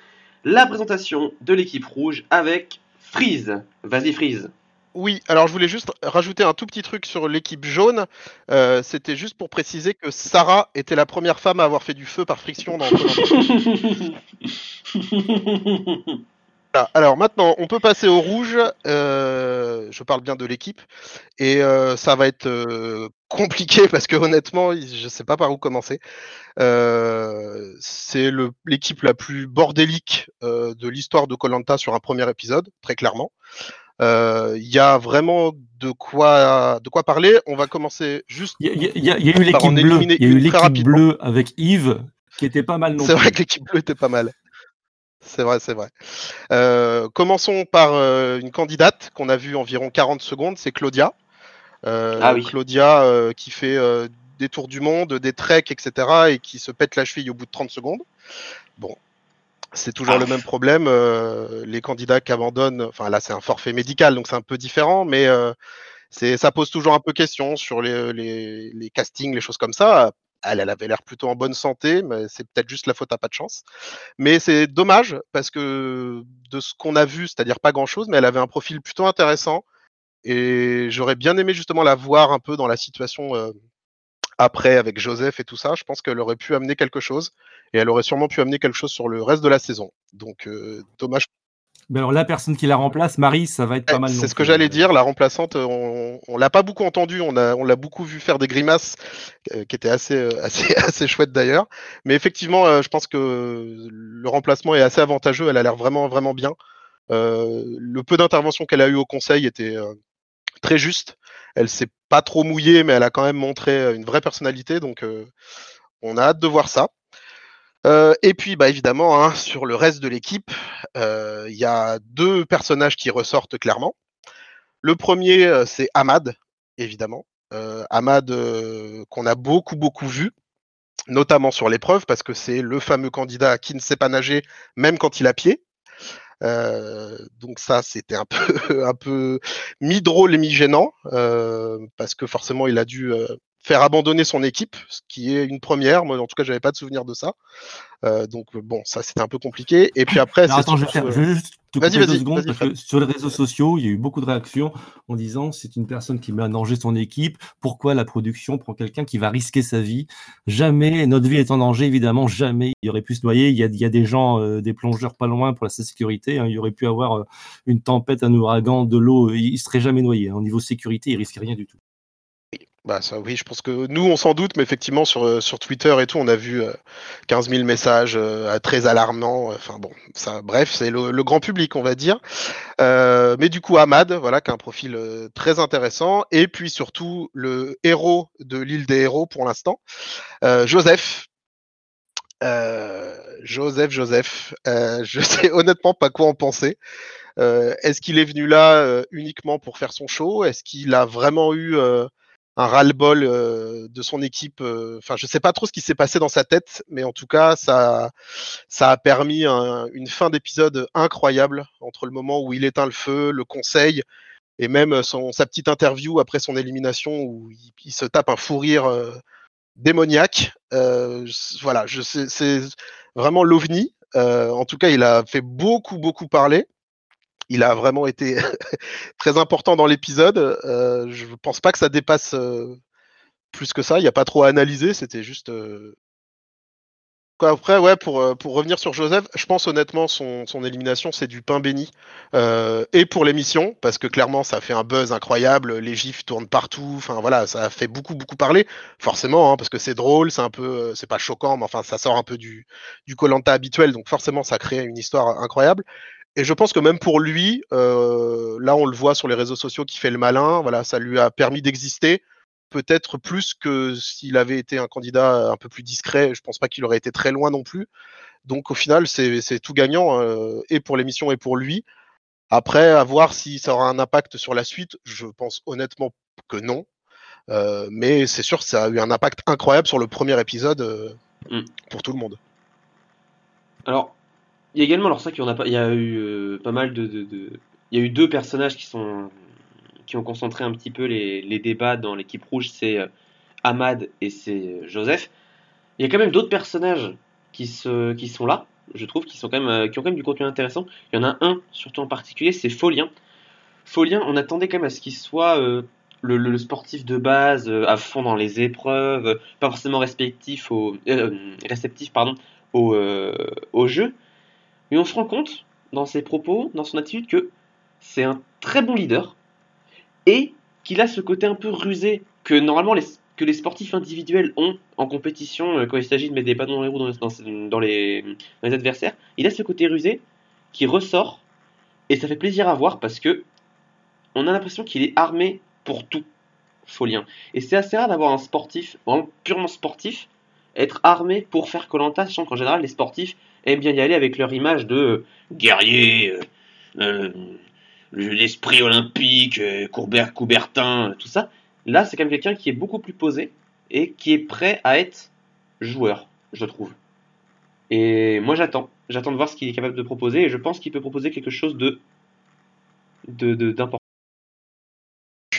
La présentation de l'équipe rouge avec Freeze. Vas-y Freeze. Oui, alors je voulais juste rajouter un tout petit truc sur l'équipe jaune. Euh, C'était juste pour préciser que Sarah était la première femme à avoir fait du feu par friction dans. [LAUGHS] Voilà, Alors maintenant, on peut passer au rouge. Euh, je parle bien de l'équipe. Et euh, ça va être compliqué parce que honnêtement, je ne sais pas par où commencer. Euh, c'est l'équipe la plus bordélique de l'histoire de Colanta sur un premier épisode, très clairement. Euh, Il y a vraiment de quoi, de quoi parler. On va commencer juste. Il y, a- y y eu l'équipe bleue, il y a eu l'équipe bleue avec Yves qui était pas mal non C'est vrai que l'équipe bleue était pas mal. C'est vrai, c'est vrai. Euh, commençons par euh, une candidate qu'on a vue environ 40 secondes, c'est Claudia. Euh, Ah oui. Claudia euh, qui fait euh, des tours du monde, des treks, etc. et qui se pète la cheville au bout de 30 secondes. Bon, c'est toujours le même problème. euh, les candidats qui abandonnent, enfin là c'est un forfait médical, donc c'est un peu différent, mais euh, c'est, ça pose toujours un peu question sur les, les, les castings, les choses comme ça. Elle, elle avait l'air plutôt en bonne santé, mais c'est peut-être juste la faute à pas de chance. Mais c'est dommage parce que de ce qu'on a vu, c'est-à-dire pas grand-chose, mais elle avait un profil plutôt intéressant. Et j'aurais bien aimé justement la voir un peu dans la situation euh, après avec Joseph et tout ça. Je pense qu'elle aurait pu amener quelque chose et elle aurait sûrement pu amener quelque chose sur le reste de la saison. Donc euh, dommage. Ben alors la personne qui la remplace, Marie, ça va être pas mal. non C'est ce que j'allais dire. La remplaçante, on, on l'a pas beaucoup entendu. On l'a beaucoup vu faire des grimaces euh, qui étaient assez, euh, [LAUGHS] assez, assez chouettes d'ailleurs. Mais effectivement, euh, je pense que le remplacement est assez avantageux. Elle a l'air vraiment, vraiment bien. Euh, le peu d'intervention qu'elle a eu au conseil était euh, très juste. Elle s'est pas trop mouillée, mais elle a quand même montré euh, une vraie personnalité. Donc, euh, on a hâte de voir ça. Euh, et puis, bah, évidemment, hein, sur le reste de l'équipe, il y a deux personnages qui ressortent clairement. Le premier, c'est Ahmad, évidemment. Ahmad, qu'on a beaucoup, beaucoup vu, notamment sur l'épreuve, parce que c'est le fameux candidat qui ne sait pas nager, même quand il a pied. Euh, donc ça, c'était un [LAUGHS] peu, un peu mi-drôle et mi-gênant, euh, parce que forcément, il a dû euh, faire abandonner son équipe, ce qui est une première. Moi, en tout cas, j'avais pas de souvenir de ça. Euh, donc bon, ça c'était un peu compliqué. Et puis après, attends, je, vais juste te couper deux secondes parce que sur les réseaux sociaux, il y a eu beaucoup de réactions en disant c'est une personne qui met en danger son équipe. Pourquoi la production prend quelqu'un qui va risquer sa vie? Jamais notre vie est en danger, évidemment, jamais il aurait pu se noyer. Il y a, il y a des gens, euh, des plongeurs pas loin pour la sécurité. Hein. Il y aurait pu avoir euh, une tempête, un ouragan, de l'eau. Il, serait jamais noyé. Hein. Au niveau sécurité, il risque rien du tout. Bah ça, oui, je pense que nous, on s'en doute, mais effectivement, sur, euh, sur Twitter et tout, on a vu 15 000 messages très alarmants. Enfin bon, ça, bref, c'est le, grand public, on va dire. mais du coup, Ahmad, voilà, qui a un profil très intéressant. Et puis surtout, le héros de l'île des héros pour l'instant, Joseph. Joseph, Joseph, [LAUGHS] je sais honnêtement pas quoi en penser. Est-ce qu'il est venu là uniquement pour faire son show? Est-ce qu'il a vraiment eu un ras-le-bol de son équipe. Enfin, je sais pas trop ce qui s'est passé dans sa tête, mais en tout cas, ça, ça a permis une fin d'épisode incroyable entre le moment où il éteint le feu, le conseil, et même son, sa petite interview après son élimination où il, se tape un fou rire démoniaque. voilà, je c'est vraiment l'ovni. en tout cas, il a fait beaucoup, beaucoup parler il a vraiment été [LAUGHS] très important dans l'épisode. Euh, je ne pense pas que ça dépasse euh, plus que ça. Il n'y a pas trop à analyser. C'était juste. Euh, après, pour, revenir sur Joseph, je pense honnêtement son, son élimination, c'est du pain béni. et pour l'émission, parce que clairement, ça fait un buzz incroyable. Les gifs tournent partout. Voilà, ça fait beaucoup, beaucoup parler. Forcément, hein, parce que c'est drôle, c'est un peu, c'est pas choquant, mais enfin, ça sort un peu du, du habituel. Donc forcément, ça crée une histoire incroyable. Et je pense que même pour lui, euh, là on le voit sur les réseaux sociaux qui fait le malin, voilà, ça lui a permis d'exister, peut-être plus que s'il avait été un candidat un peu plus discret, je pense pas qu'il aurait été très loin non plus. Donc au final, c'est tout gagnant, euh, et pour l'émission et pour lui. Après, à voir si ça aura un impact sur la suite, je pense honnêtement que non. Euh, mais c'est sûr, ça a eu un impact incroyable sur le premier épisode mm. pour tout le monde. Alors, il y a également, alors ça, a pas, il y a eu euh, pas mal de, il y a eu deux personnages qui sont, qui ont concentré un petit peu les, débats dans l'équipe rouge, c'est euh, Ahmad et c'est euh, Joseph. Il y a quand même d'autres personnages qui, se, qui sont là, je trouve, qui, sont quand même, qui ont quand même du contenu intéressant. Il y en a un, surtout en particulier, c'est Folien. Folien, on attendait quand même à ce qu'il soit le, le, sportif de base, à fond dans les épreuves, pas forcément respectif au, réceptif pardon, au, au jeu. Mais on se rend compte, dans ses propos, dans son attitude, que c'est un très bon leader et qu'il a ce côté un peu rusé que normalement les, que les sportifs individuels ont en compétition euh, quand il s'agit de mettre des bâtons dans les roues dans, les, adversaires. Il a ce côté rusé qui ressort et ça fait plaisir à voir parce que on a l'impression qu'il est armé pour tout, Folien. Et c'est assez rare d'avoir un sportif, vraiment purement sportif, être armé pour faire Colanta, sachant qu'en général les sportifs aiment bien y aller avec leur image de guerrier, euh, euh, l'esprit olympique, euh, Courbert, Coubertin, tout ça. Là, c'est quand même quelqu'un qui est beaucoup plus posé et qui est prêt à être joueur, je trouve. Et moi, j'attends. J'attends de voir ce qu'il est capable de proposer et je pense qu'il peut proposer quelque chose de d'important.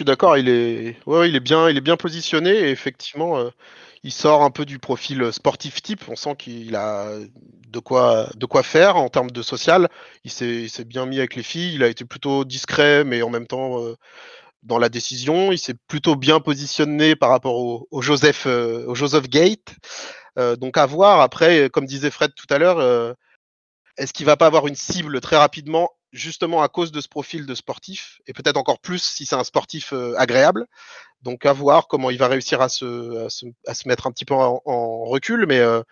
Suis d'accord, il est, il est bien, il est bien positionné et effectivement, il sort un peu du profil sportif type. On sent qu'il a de quoi, de quoi faire en termes de social. Il s'est bien mis avec les filles. Il a été plutôt discret, mais en même temps euh, dans la décision. Il s'est plutôt bien positionné par rapport au, Joseph, euh, au Joseph Gate. Euh, donc à voir. Après, comme disait Fred tout à l'heure, est-ce qu'il va pas avoir une cible très rapidement? Justement à cause de ce profil de sportif, et peut-être encore plus si c'est un sportif agréable. Donc à voir comment il va réussir à se, à se, mettre un petit peu en, recul. Mais euh,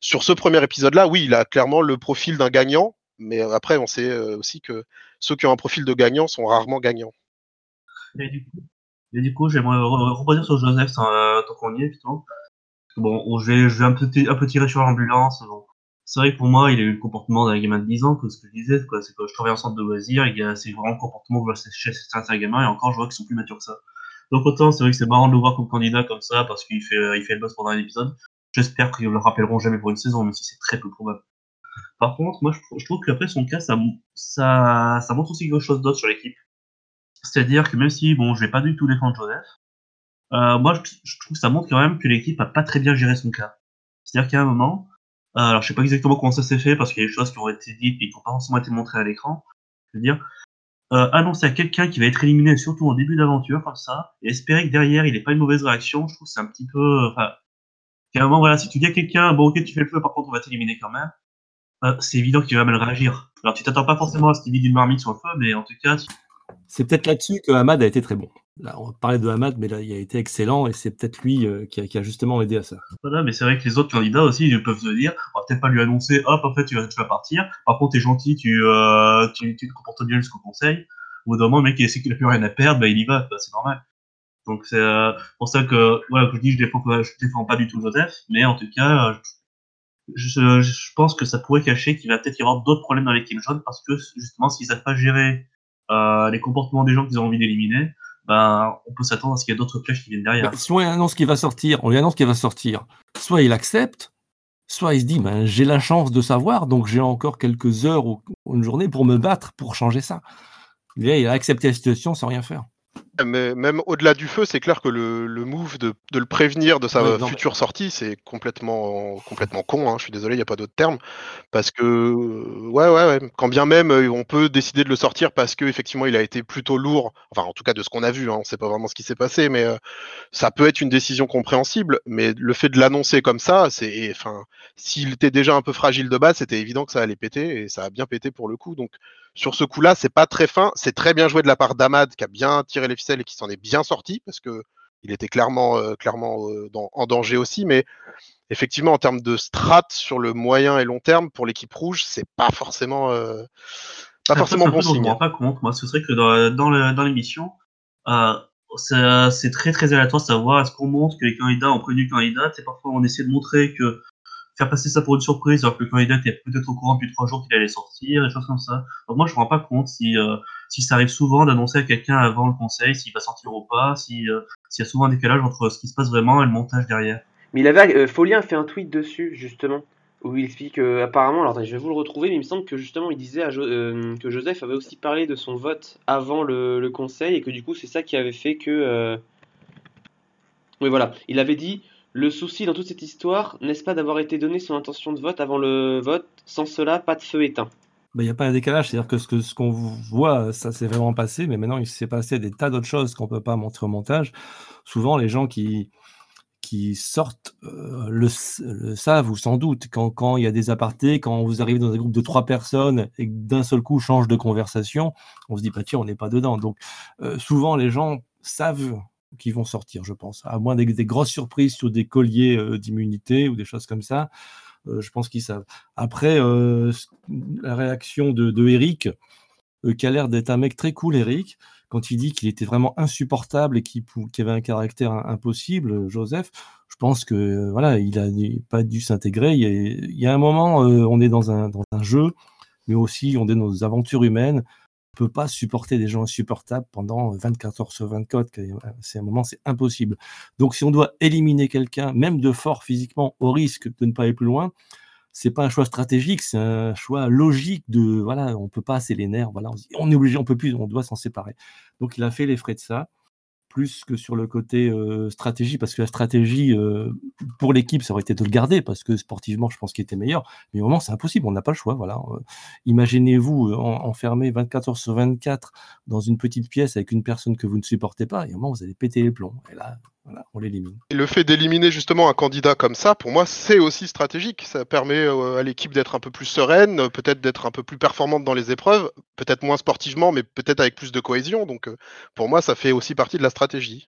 sur ce premier épisode-là, oui, il a clairement le profil d'un gagnant. Mais euh, après, on sait euh, aussi que ceux qui ont un profil de gagnant sont rarement gagnants. Et du coup, et du coup j'aimerais reposer sur Joseph tant qu'on y est, justement. Bon, je vais, je vais un, peu, un peu tirer sur l'ambulance. C'est vrai que pour moi, il a eu le comportement d'un gamin de 10 ans, que ce que je disais, c'est que je travaille en centre de loisirs, il y a c'est vraiment le comportement que je chez certains gamins, et encore, je vois qu'ils sont plus matures que ça. Donc autant c'est vrai que c'est marrant de le voir comme candidat comme ça parce qu'il fait, il fait le boss pendant un épisode. J'espère qu'ils le rappelleront jamais pour une saison, même si c'est très peu probable. Par contre, moi je, trouve qu'après son cas, ça, montre aussi quelque chose d'autre sur l'équipe. C'est-à-dire que même si, bon, je vais pas du tout défendre Joseph, Euh, moi, je, je trouve que ça montre quand même que l'équipe a pas très bien géré son cas. C'est-à-dire qu'à un moment, euh, alors je sais pas exactement comment ça s'est fait parce qu'il y a des choses qui ont été dites et qui n'ont pas forcément été montrées à l'écran. Je veux dire, euh, annoncer à quelqu'un qui va être éliminé, surtout en début d'aventure comme ça, et espérer que derrière il n'ait pas une mauvaise réaction, je trouve c'est un petit peu. Enfin, moment, voilà, si tu dis à quelqu'un, bon ok, tu fais le feu, par contre on va t'éliminer quand même, euh, c'est évident qu'il va mal réagir. Alors tu t'attends pas forcément à ce qu'il dise d'une marmite sur le feu, mais en tout cas, C'est peut-être là-dessus que Hamad a été très bon. Là, on parlait de Hamad, mais là, il a été excellent et c'est peut-être lui euh, qui, a, justement aidé à ça. Voilà, mais c'est vrai que les autres candidats aussi ils peuvent se dire, on va peut-être pas lui annoncer, hop, en fait, tu vas, partir. Par contre, t'es gentil, tu, euh, tu, tu te comportes bien jusqu'au conseil. Au bout d'un moment, le mec, il sait qu'il a plus rien à perdre, bah, il y va, c'est normal. Donc, c'est euh, pour ça que, voilà, je dis, je défends, je défends pas du tout Joseph, mais en tout cas, je, je pense que ça pourrait cacher qu'il va peut-être y avoir d'autres problèmes dans l'équipe jaune parce que, justement, s'ils savent pas gérer euh, les comportements des gens qu'ils ont envie d'éliminer, ben, on peut s'attendre à ce qu'il y ait d'autres flèches qui viennent derrière. Bah, on lui annonce qu'il va sortir, on annonce qu'il va sortir, soit il accepte, soit il se dit ben, j'ai la chance de savoir, donc j'ai encore quelques heures ou une journée pour me battre pour changer ça. Il a accepté la situation sans rien faire. Mais même au-delà du feu, c'est clair que le, le move de, de le prévenir de sa Ouais, future sortie, c'est complètement, complètement con. hein, je suis désolé, il n'y a pas d'autre terme. Parce que, ouais, ouais, ouais, quand bien même euh, on peut décider de le sortir parce que effectivement il a été plutôt lourd, enfin en tout cas de ce qu'on a vu, hein, on ne sait pas vraiment ce qui s'est passé, mais euh, ça peut être une décision compréhensible. Mais le fait de l'annoncer comme ça, c'est, enfin, s'il était déjà un peu fragile de base, c'était évident que ça allait péter et ça a bien pété pour le coup. Donc sur ce coup-là, c'est pas très fin. C'est très bien joué de la part d'Ahmad qui a bien tiré les ficelles et qui s'en est bien sorti parce que il était clairement, euh, clairement euh, dans- en danger aussi. Mais effectivement, en termes de strat sur le moyen et long terme pour l'équipe rouge, c'est pas forcément, euh, pas Après, forcément bon dont Je me signe. rends pas compte, moi. Ce serait que dans, dans, l'émission, c'est très très aléatoire de savoir est-ce qu'on montre que les candidats ont le candidat. C'est parfois on essaie de montrer que faire passer ça pour une surprise alors que le candidat était peut-être au courant depuis trois jours qu'il allait sortir, des choses comme ça. Donc moi je me rends pas compte si euh, si ça arrive souvent d'annoncer à quelqu'un avant le conseil s'il va sortir ou pas, euh, s'il y a souvent un décalage entre ce qui se passe vraiment et le montage derrière. Mais il avait, euh, Folien a fait un tweet dessus, justement, où il explique euh, apparemment, alors je vais vous le retrouver, mais il me semble que justement il disait à que Joseph avait aussi parlé de son vote avant le, conseil et que du coup c'est ça qui avait fait que. Oui, voilà, il avait dit le souci dans toute cette histoire, n'est-ce pas d'avoir été donné son intention de vote avant le vote, sans cela, pas de feu éteint? Ben, Il n'y a pas un décalage, c'est-à-dire que ce que- ce qu'on voit, ça s'est vraiment passé, mais maintenant il s'est passé des tas d'autres choses qu'on ne peut pas montrer au montage. Souvent, les gens qui, qui sortent euh, le, savent ou sans doute. Quand, quand il y a des apartés, quand vous arrivez dans un groupe de trois personnes et d'un seul coup change de conversation, on se dit, bah, tiens, on n'est pas dedans. Donc, euh, souvent, les gens savent qu'ils vont sortir, je pense. À moins des, grosses surprises sur des colliers euh, d'immunité ou des choses comme ça, euh, je pense qu'ils savent. Après, euh, la réaction de, de qui a l'air d'être un mec très cool, Eric, quand il dit qu'il était vraiment insupportable et qu'il avait un caractère im- impossible, Joseph, je pense que voilà, il a dû- pas dû s'intégrer. Il, y a- un moment, on est dans un jeu, mais aussi on est dans nos aventures humaines. Peut pas supporter des gens insupportables pendant 24 heures sur 24. que- C'est un moment, c'est impossible. Donc, si on doit éliminer quelqu'un, même de fort physiquement, au risque de ne pas aller plus loin, c'est pas un choix stratégique, c'est un choix logique de voilà, on peut pas assez les nerfs, voilà, on est obligé, on peut plus, on doit s'en séparer. Donc il a fait les frais de ça, plus que sur le côté euh, stratégie, parce que la stratégie euh, pour l'équipe, ça aurait été de le garder, parce que sportivement, je pense qu'il était meilleur. Mais au moment, c'est impossible, on n'a pas le choix, voilà. Euh, Imaginez-vous en- enfermé 24 heures sur 24 dans une petite pièce avec une personne que vous ne supportez pas, et au moment, vous allez péter les plombs. Là, voilà, on l'élimine. Et le fait d'éliminer justement un candidat comme ça, pour moi, c'est aussi stratégique. Ça permet euh, à l'équipe d'être un peu plus sereine, peut-être d'être un peu plus performante dans les épreuves, peut-être moins sportivement, mais peut-être avec plus de cohésion. Donc, euh, pour moi, ça fait aussi partie de la stratégie.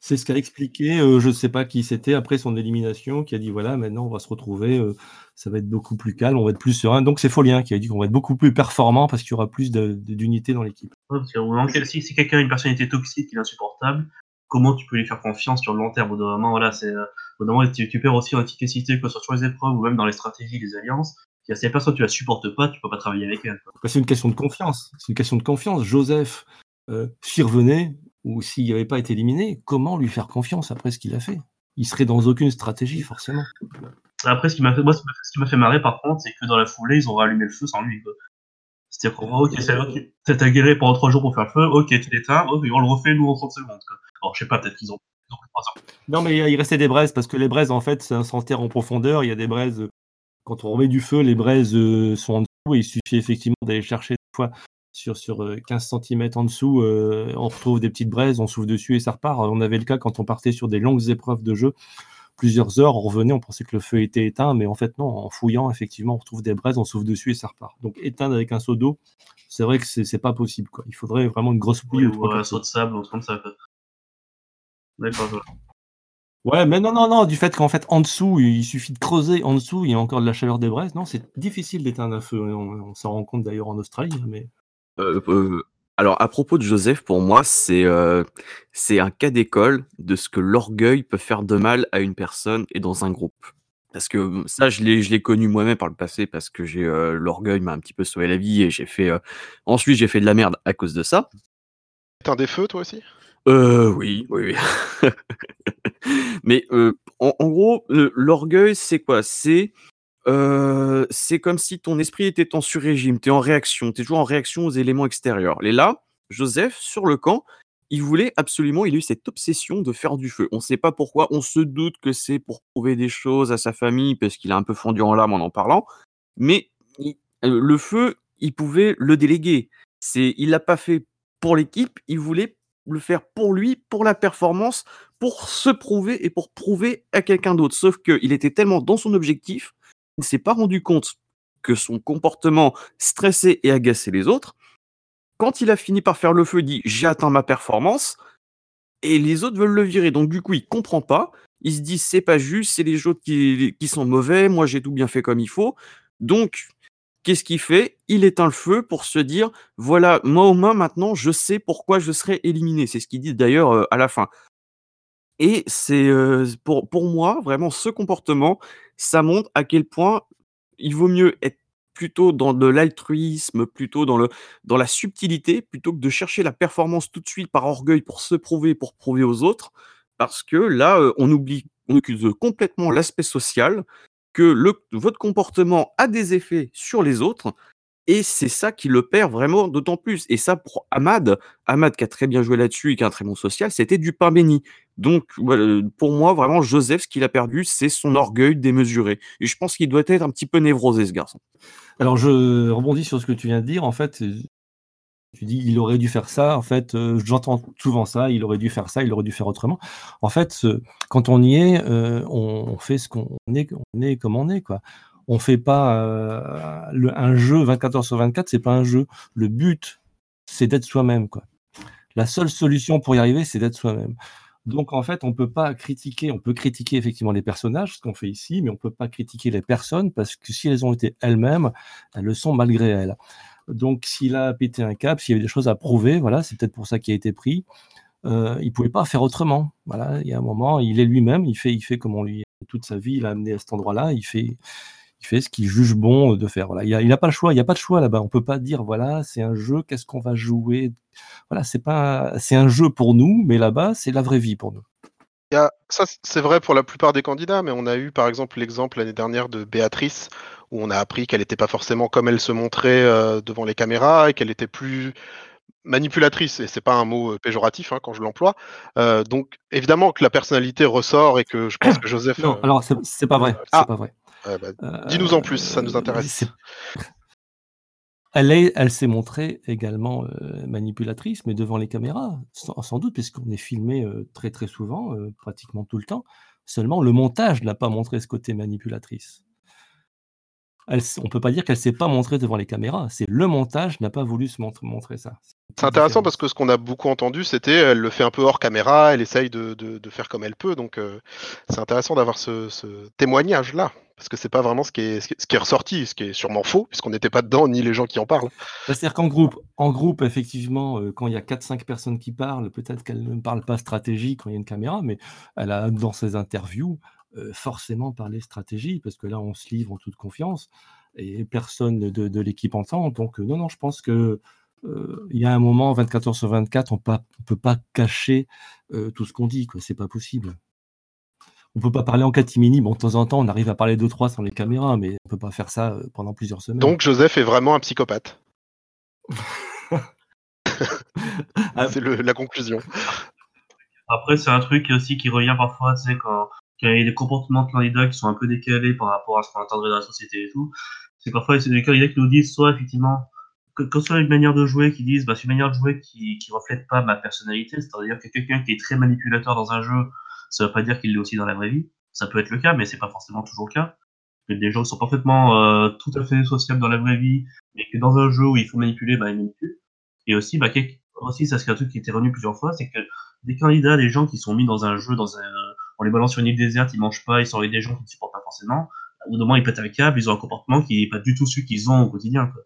C'est ce qu'a expliqué, euh, je ne sais pas qui c'était, après son élimination, qui a dit voilà, maintenant on va se retrouver, euh, ça va être beaucoup plus calme, on va être plus serein. Donc c'est Folien qui a dit qu'on va être beaucoup plus performant parce qu'il y aura plus d'unité dans l'équipe. Ouais, parce si quelqu'un a une personnalité toxique, il est insupportable, comment tu peux lui faire confiance sur le long terme Au bout d'un moment, voilà, c'est, euh, au bout moment, tu, tu perds aussi en efficacité, que ce soit sur les épreuves ou même dans les stratégies, les alliances. Si la personne tu la supportes pas, tu peux pas travailler avec elle. que C'est une question de confiance. C'est une question de confiance. Joseph, euh, s'il revenait ou s'il n'avait pas été éliminé, comment lui faire confiance après ce qu'il a fait? Il serait dans aucune stratégie, forcément. Après, ce qui m'a fait, moi, ce qui m'a fait- marrer, par contre, c'est que dans la foulée, ils ont rallumé le feu sans lui. quoi. C'est-à-dire qu'on voit, ok, c'est ok, t'as galéré pendant trois jours pour faire le feu, ok, tu l'éteins, ok, on le refait nous en 30 secondes. Quoi. Alors, je sais pas, peut-être qu'ils ont. Non, mais il restait des braises parce que les braises, en fait, ça s'enterre en profondeur. Il y a des braises. euh, Quand on remet du feu, les braises euh, sont en dessous et il suffit effectivement d'aller chercher des fois sur, sur euh, 15 cm en dessous. euh, on retrouve des petites braises, on souffle dessus et ça repart. On avait le cas quand on partait sur des longues épreuves de jeu. Plusieurs heures, on revenait, on pensait que le feu était éteint, mais en fait, non, en fouillant, effectivement, on retrouve des braises, on souffle dessus et ça repart. Donc, éteindre avec un seau d'eau, c'est vrai que c'est pas possible. Quoi. Il faudrait vraiment une grosse Oui, bouille ou un saut de sable, ou comme ça. D'accord. Ouais, mais non, non, non, du fait qu'en fait, en dessous, il suffit de creuser en dessous, il y a encore de la chaleur des braises. Non, c'est difficile d'éteindre un feu. On, on s'en rend compte d'ailleurs en Australie. hein, Mais... Euh, euh, alors, à propos de Joseph, pour moi, c'est euh, c'est un cas d'école de ce que l'orgueil peut faire de mal à une personne et dans un groupe. Parce que ça, je l'ai je l'ai connu moi-même par le passé, parce que j'ai euh, l'orgueil m'a un petit peu sauvé la vie et j'ai fait. euh, ensuite, j'ai fait de la merde à cause de ça. T'es des feux, toi aussi? Euh, oui, oui, oui. [LAUGHS] Mais euh, en, gros, l'orgueil, c'est quoi? C'est euh, c'est comme si ton esprit était en sur-régime, tu es en réaction, tu es toujours en réaction aux éléments extérieurs. Et là, Joseph, sur le camp, il voulait absolument, il a eu cette obsession de faire du feu. On ne sait pas pourquoi, on se doute que c'est pour prouver des choses à sa famille, parce qu'il a un peu fondu en larmes en en parlant, mais le feu, il pouvait le déléguer. C'est, il l'a pas fait pour l'équipe, il voulait le faire pour lui, pour la performance, pour se prouver et pour prouver à quelqu'un d'autre. Sauf qu'il était tellement dans son objectif, il ne s'est pas rendu compte que son comportement stressait et agaçait les autres. Quand il a fini par faire le feu, il dit j'ai atteint ma performance et les autres veulent le virer. Donc du coup, il comprend pas. Il se dit c'est pas juste, c'est les autres qui, qui sont mauvais. Moi, j'ai tout bien fait comme il faut. Donc, qu'est-ce qu'il fait? Il éteint le feu pour se dire voilà, moi au moins maintenant, je sais pourquoi je serai éliminé. C'est ce qu'il dit d'ailleurs euh, à la fin. Et c'est euh, pour, moi, vraiment, ce comportement, ça montre à quel point il vaut mieux être plutôt dans de l'altruisme, plutôt dans, la subtilité, plutôt que de chercher la performance tout de suite par orgueil pour se prouver, pour prouver aux autres. Parce que là, euh, on oublie, on oublie complètement l'aspect social, que votre comportement a des effets sur les autres, et c'est ça qui le perd vraiment d'autant plus. Et ça, pour Ahmad, Ahmad qui a très bien joué là-dessus et qui a un très bon social, c'était du pain béni. Donc, pour moi, vraiment, Joseph, ce qu'il a perdu, c'est son orgueil démesuré. Et je pense qu'il doit être un petit peu névrosé, ce garçon. Alors, je rebondis sur ce que tu viens de dire. En fait, tu dis il aurait dû faire ça. En fait, euh, j'entends souvent ça. Il aurait dû faire ça. Il aurait dû faire autrement. En fait, quand on y est, euh, on, fait ce qu'on est, on est comme on est, quoi. On fait pas euh, le- un jeu 24 heures sur 24. C'est pas un jeu. Le but, c'est d'être soi-même, quoi. La seule solution pour y arriver, c'est d'être soi-même. Donc en fait, on peut pas critiquer, on peut critiquer effectivement les personnages, ce qu'on fait ici, mais on peut pas critiquer les personnes parce que si elles ont été elles-mêmes, elles le sont malgré elles. Donc s'il a pété un cap, s'il y avait des choses à prouver, voilà, c'est peut-être pour ça qu'il a été pris. Euh, il pouvait pas faire autrement. Voilà, il y a un moment, il est lui-même, il fait, il fait comme on lui toute sa vie, il a amené à cet endroit-là, il fait, il fait ce qu'il juge bon de faire. Voilà, il a, il a pas le choix, il n'y a pas de choix là-bas. On peut pas dire voilà, c'est un jeu, qu'est-ce qu'on va jouer? Voilà, c'est pas, c'est un jeu pour nous, mais là-bas, c'est la vraie vie pour nous. Ça, c'est vrai pour la plupart des candidats, mais on a eu par exemple l'exemple l'année dernière de Béatrice, où on a appris qu'elle n'était pas forcément comme elle se montrait euh, devant les caméras et qu'elle était plus manipulatrice, et c'est pas un mot euh, péjoratif hein, quand je l'emploie. Euh, donc évidemment que la personnalité ressort et que je pense que Joseph. Non, euh, alors c'est pas vrai. Ah. C'est pas vrai. bah, Euh, Dis-nous en plus, ça nous intéresse. [LAUGHS] Elle est- elle s'est montrée également manipulatrice, mais devant les caméras, sans, sans doute, puisqu'on est filmé très très souvent, pratiquement tout le temps. Seulement, le montage n'a pas montré ce côté manipulatrice. Elle on peut pas dire qu'elle s'est pas montrée devant les caméras. C'est le montage n'a pas voulu se montrer, montrer ça. C'est intéressant parce que ce qu'on a beaucoup entendu, c'était elle le fait un peu hors caméra, elle essaye de, de- de faire comme elle peut. Donc euh, c'est intéressant d'avoir ce, ce témoignage-là. Parce que c'est pas vraiment ce qui, est, ce qui est- ressorti, ce qui est sûrement faux, puisqu'on n'était pas dedans, ni les gens qui en parlent. C'est-à-dire qu'en groupe, en groupe, effectivement, euh, quand il y a 4-5 personnes qui parlent, peut-être qu'elle ne parle pas stratégie quand il y a une caméra, mais elle a, dans ses interviews, forcément parlé stratégie, parce que là, on se livre en toute confiance, et personne de, de l'équipe entend. Donc, non, non, je pense que euh, il y a un moment, 24 heures sur 24, on ne peut pas cacher euh, tout ce qu'on dit, quoi. C'est pas possible. On peut pas parler en catimini. Bon, de temps en temps, on arrive à parler deux, trois sans les caméras, mais on peut pas faire ça pendant plusieurs semaines. Donc Joseph est vraiment un psychopathe. [LAUGHS] C'est la conclusion. Après, c'est un truc aussi qui revient parfois, tu sais, quand, quand il y a des comportements de candidats qui sont un peu décalés par rapport à ce qu'on attendrait dans la société et tout. C'est parfois, c'est des candidats qui nous disent soit, effectivement, quand soit une manière de jouer, qui disent, bah, c'est une manière de jouer qui, qui reflète pas ma personnalité. C'est-à-dire que quelqu'un qui est très manipulateur dans un jeu, ça veut pas dire qu'il l'est aussi dans la vraie vie. Ça peut être le cas, mais c'est pas forcément toujours le cas. Il y a des gens qui sont parfaitement euh, tout à fait sociables dans la vraie vie, mais que dans un jeu où il faut manipuler, bah, ils manipulent. Et aussi, bah, aussi, ça c'est un truc qui était revenu plusieurs fois, c'est que des candidats, des gens qui sont mis dans un jeu, dans un, on les balance sur une île déserte, ils mangent pas, ils sont avec des gens qui ne supportent pas forcément. Au bout d'un moment, ils pètent un câble, ils ont un comportement qui n'est pas du tout celui qu'ils ont au quotidien. Quoi.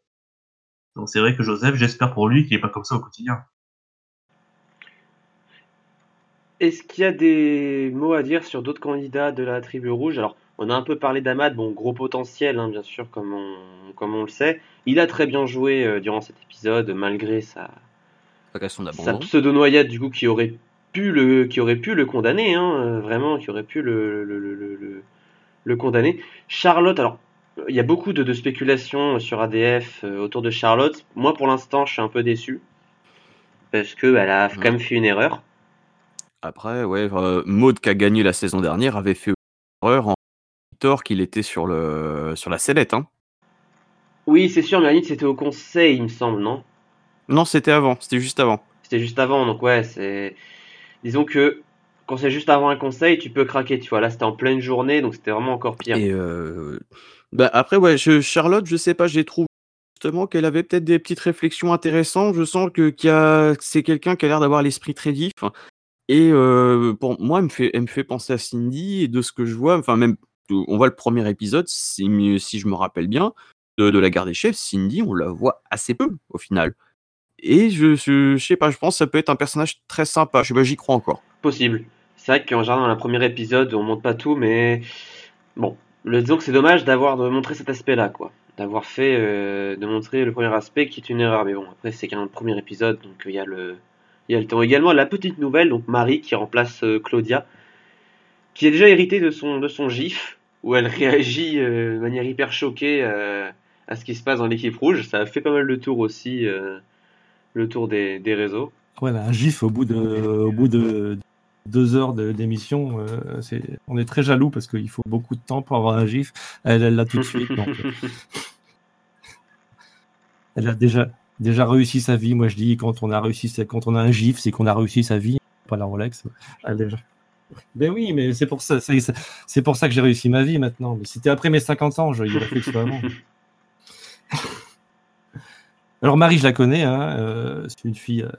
Donc c'est vrai que Joseph, j'espère pour lui qu'il n'est pas comme ça au quotidien. Est-ce qu'il y a des mots à dire sur d'autres candidats de la tribu rouge? Alors, on a un peu parlé d'Amad, bon, gros potentiel, hein, bien sûr, comme on, comme on le sait. Il a très bien joué euh, durant cet épisode, malgré sa, sa pseudo-noyade, du coup, qui aurait pu le, qui aurait pu le condamner, hein, euh, vraiment, qui aurait pu le, le, le, le, le- le condamner. Charlotte, alors, il y a beaucoup de, de spéculations sur ADF euh, autour de Charlotte. Moi, pour l'instant, je suis un peu déçu. Parce qu'elle a quand même fait une erreur. Après, ouais, euh, Maud qui a gagné la saison dernière avait fait une erreur en tort qu'il était sur le sur la sellette. Hein. Oui, c'est sûr, mais c'était au conseil, il me semble, non? Non, c'était avant, c'était juste avant. C'était juste avant, donc ouais, c'est. Disons que quand c'est juste avant un conseil, tu peux craquer, tu vois. Là, c'était en pleine journée, donc c'était vraiment encore pire. Et euh, bah, après, ouais, je, Charlotte, je sais pas, j'ai trouvé justement qu'elle avait peut-être des petites réflexions intéressantes. Je sens que c'est quelqu'un qui a l'air d'avoir l'esprit très vif. Et euh, pour moi, elle me fait, penser à Cindy et de ce que je vois, enfin même, on voit le premier épisode, si, je me rappelle bien, de, de la garde des chefs, Cindy, on la voit assez peu au final. Et je, je, sais pas, je pense que ça peut être un personnage très sympa. Je sais pas, j'y crois encore. Possible. C'est vrai qu'en général, dans le premier épisode, on montre pas tout, mais bon, le, disons que c'est dommage d'avoir de montrer cet aspect-là, quoi. D'avoir fait, euh, de montrer le premier aspect qui est une erreur. Mais bon, après, c'est qu'un premier épisode, donc il y a le, il y a temps. Également, la petite nouvelle, donc Marie qui remplace euh, Claudia, qui a déjà hérité de son, de son gif, où elle réagit euh, de manière hyper choquée à ce qui se passe dans l'équipe rouge. Ça a fait pas mal de tours aussi, le tour des, des réseaux. Ouais, là, un gif au bout de, au bout de deux heures de- d'émission, euh, c'est, on est très jaloux parce qu'il faut beaucoup de temps pour avoir un gif. Elle, elle l'a tout de suite. donc, euh, [LAUGHS] elle a déjà, déjà réussi sa vie. Moi, je dis, quand on a réussi, quand on a un gif, c'est qu'on a réussi sa vie, pas la Rolex. Elle, déjà. Ben oui, mais c'est pour ça, c'est, pour ça que j'ai réussi ma vie maintenant. Mais c'était après mes 50 ans, je, il aurait que avant. [LAUGHS] Alors Marie, je la connais, hein, euh, c'est une fille euh,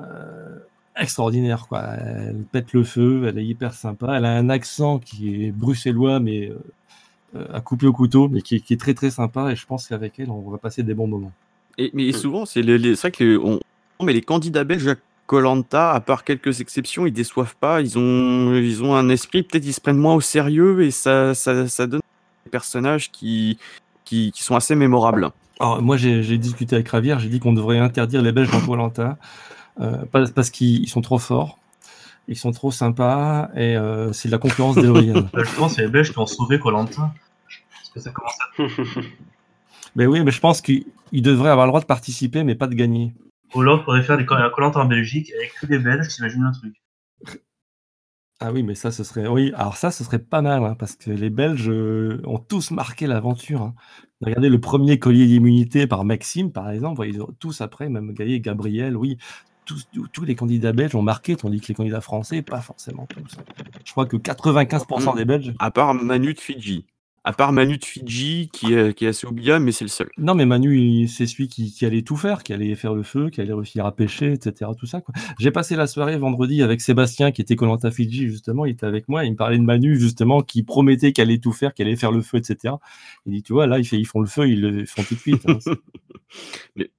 euh, extraordinaire, quoi. Elle pète le feu, elle est hyper sympa, elle a un accent qui est bruxellois, mais à couper au couteau, mais qui, est- très très sympa, et je pense qu'avec elle, on va passer des bons moments. Et, mais souvent, c'est les, les- vrai que les, on, mais les candidats belges à Colanta, à part quelques exceptions, ils déçoivent pas. Ils ont, ils ont un esprit, peut-être ils se prennent moins au sérieux et ça, ça, donne des personnages qui, qui sont assez mémorables. Alors, moi, j'ai discuté avec Ravière, j'ai dit qu'on devrait interdire les Belges dans Colanta, euh, parce, qu'ils ils sont trop forts, ils sont trop sympas, et euh, c'est de la concurrence déloyale. [LAUGHS] Bah, Justement, c'est les Belges qui ont sauvé Colanta. Parce que ça commence à mais [LAUGHS] oui, mais je pense qu'ils ils devraient avoir le droit de participer, mais pas de gagner. Ou alors, il faudrait faire des Colanta en Belgique avec que des Belges, t'imagines le truc. Ah oui, mais ça, ce serait. Oui, alors ça, ce serait pas mal, hein, parce que les Belges euh, ont tous marqué l'aventure. hein. Regardez le premier collier d'immunité par Maxime, par exemple. Ils ont tous après, même Gaillet, Gabriel, oui. Tous, tous- les candidats belges ont marqué, tandis que les candidats français, pas forcément tous. Je crois que 95% des Belges. À part Manu de Fidji. À part Manu de Fidji, qui est, qui est assez oubliable, mais c'est le seul. Non, mais Manu, c'est celui qui, qui allait tout faire, qui allait faire le feu, qui allait réussir à pêcher, etc. Tout ça, quoi. J'ai passé la soirée vendredi avec Sébastien, qui était Colanta Fidji, justement. Il était avec moi. Il me parlait de Manu, justement, qui promettait qu'il allait tout faire, qu'il allait faire le feu, etc. Il dit, tu vois, là, fait, ils font le feu, ils le font tout de suite. hein. [LAUGHS] C'est- Mais-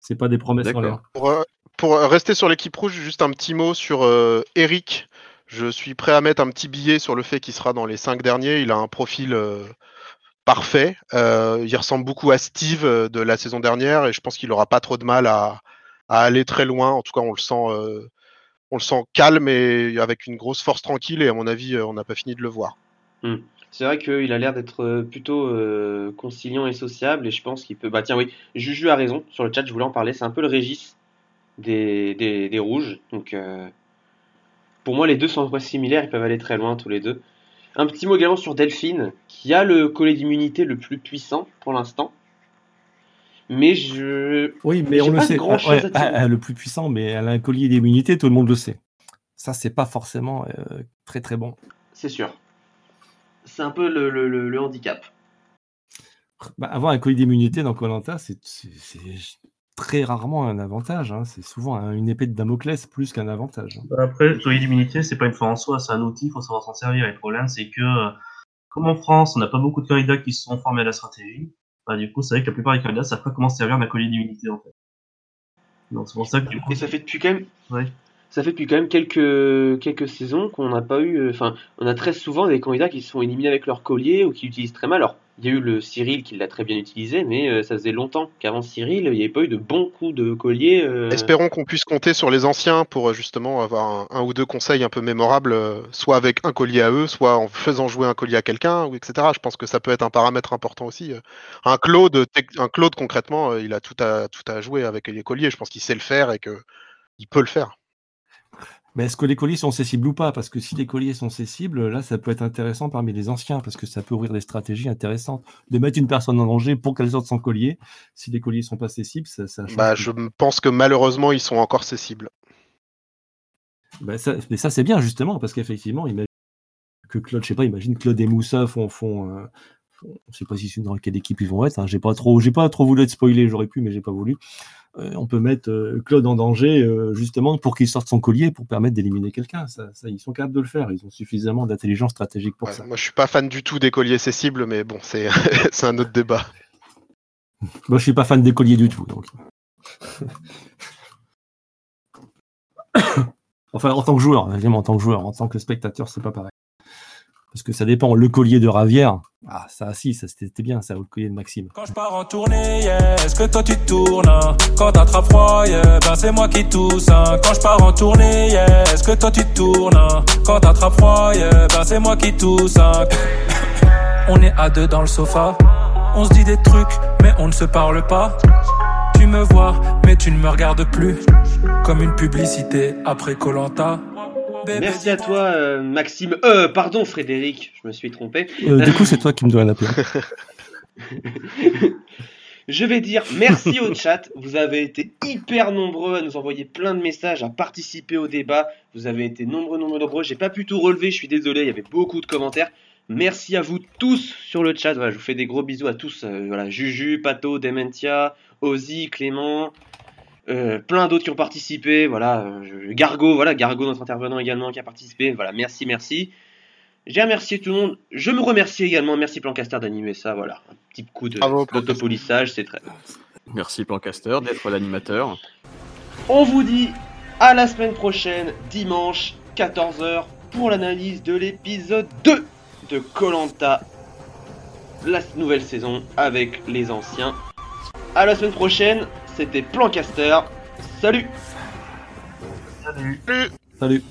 C'est pas des promesses en D'accord. l'air. Pour, euh, pour euh, rester sur l'équipe rouge, juste un petit mot sur euh, Eric. Je suis prêt à mettre un petit billet sur le fait qu'il sera dans les cinq derniers. Il a un profil euh, parfait. Euh, il ressemble beaucoup à Steve euh, de la saison dernière et je pense qu'il n'aura pas trop de mal à, aller très loin. En tout cas, on le sent, on le sent calme et avec une grosse force tranquille. Et à mon avis, on n'a pas fini de le voir. C'est vrai qu'il a l'air d'être plutôt conciliant et sociable, et je pense qu'il peut. Bah tiens, oui, Juju a raison sur le chat, je voulais en parler. C'est un peu le Régis des, des, des rouges, donc Pour moi, les deux sont similaires, ils peuvent aller très loin tous les deux. Un petit mot également sur Delphine, qui a le collier d'immunité le plus puissant pour l'instant. Mais je. Oui, mais on le sait. grand ouais, à [LAUGHS] le plus puissant, mais elle a un collier d'immunité, tout le monde le sait. Ça, c'est pas forcément euh, très très bon. C'est sûr. C'est un peu le, le- le- le handicap. Bah, avoir un collier d'immunité dans Colanta, c'est très rarement un avantage. hein. C'est souvent un- une épée de Damoclès plus qu'un avantage. Bah, Après, le collier d'immunité, c'est pas une fin en soi, c'est un outil, il faut savoir s'en servir. Et le problème, c'est que, euh, comme en France, on n'a pas beaucoup de candidats qui se sont formés à la stratégie, bah, du coup, c'est vrai que la plupart des candidats savent pas comment se servir d'un collier d'immunité, en fait. Donc, c'est pour ça que, du coup, Et ça fait depuis quand même. Ouais. Ça fait depuis quand même quelques, quelques saisons qu'on n'a pas eu. euh, Enfin, on a très souvent des candidats qui se sont éliminés avec leur collier ou qui l'utilisent très mal. Alors, il y a eu le Cyril qui l'a très bien utilisé, mais euh, ça faisait longtemps qu'avant Cyril, il n'y avait pas eu de bons coups de collier. euh, Espérons qu'on puisse compter sur les anciens pour euh, justement avoir un, ou deux conseils un peu mémorables, soit avec un collier à eux, soit en faisant jouer un collier à quelqu'un, etc. Je pense que ça peut être un paramètre important aussi. Un Claude, un Claude concrètement, il a tout à, tout à jouer avec les colliers. Je pense qu'il sait le faire et que il peut le faire. Mais est-ce que les colliers sont cessibles ou pas? Parce que si les colliers sont cessibles, là, ça peut être intéressant parmi les anciens, parce que ça peut ouvrir des stratégies intéressantes. De mettre une personne en danger pour qu'elle sorte son collier, si les colliers sont pas cessibles, ça, ça change Bah, je pense que malheureusement, ils sont encore cessibles. Bah, ça, mais ça, c'est bien, justement, parce qu'effectivement, imagine que Claude, je sais pas, imagine Claude et Moussa font. font euh, je sais pas si c'est dans quelle équipe ils vont être. hein, j'ai pas trop, j'ai pas trop voulu être spoilé, j'aurais pu, mais j'ai pas voulu. Euh, on peut mettre euh, Claude en danger, euh, justement, pour qu'il sorte son collier pour permettre d'éliminer quelqu'un. Ça, ça, ils sont capables de le faire. Ils ont suffisamment d'intelligence stratégique pour Ouais, ça. moi, je suis pas fan du tout des colliers cessibles, mais bon, c'est [LAUGHS] c'est un autre débat. Moi, je suis pas fan des colliers du tout. Donc. [LAUGHS] enfin, en tant que joueur, évidemment, en tant que joueur, en tant que spectateur, c'est pas pareil. Parce que ça dépend. Le collier de Ravière, ah, ça, si, ça c'était bien, ça, le collier de Maxime. Quand je pars en tournée, yeah, est-ce que toi tu tournes hein? Quand t'attrapes froid, yeah, ben c'est moi qui tousse hein. Quand je pars en tournée, yeah, est-ce que toi tu tournes hein? Quand t'attrapes froid, ben c'est moi qui tousse hein. [LAUGHS] On est à deux dans le sofa On se dit des trucs, mais on ne se parle pas Tu me vois, mais tu ne me regardes plus Comme une publicité après Colanta Merci à toi, euh, Maxime. Euh, pardon, Frédéric, je me suis trompé. Euh, du coup, c'est toi qui me dois un appel. [LAUGHS] Je vais dire merci au chat. Vous avez été hyper nombreux à nous envoyer plein de messages, à participer au débat. Vous avez été nombreux, nombreux, nombreux. J'ai pas pu tout relever, je suis désolé, il y avait beaucoup de commentaires. Merci à vous tous sur le chat. Voilà, je vous fais des gros bisous à tous. Euh, voilà, Juju, Pato, Dementia, Ozzy, Clément, euh, plein d'autres qui ont participé. Voilà, euh, je- Gargo, voilà, Gargo, notre intervenant également qui a participé. Voilà, merci, merci. J'ai remercié tout le monde. Je me remercie également. Merci Plancaster d'animer ça. Voilà, un petit coup de d'autopolissage, c'est très. Merci Plancaster d'être l'animateur. On vous dit à la semaine prochaine, dimanche, 14h, pour l'analyse de l'épisode 2 de Colanta, la nouvelle saison avec les anciens. À la semaine prochaine, c'était Plancaster. Salut salut Salut.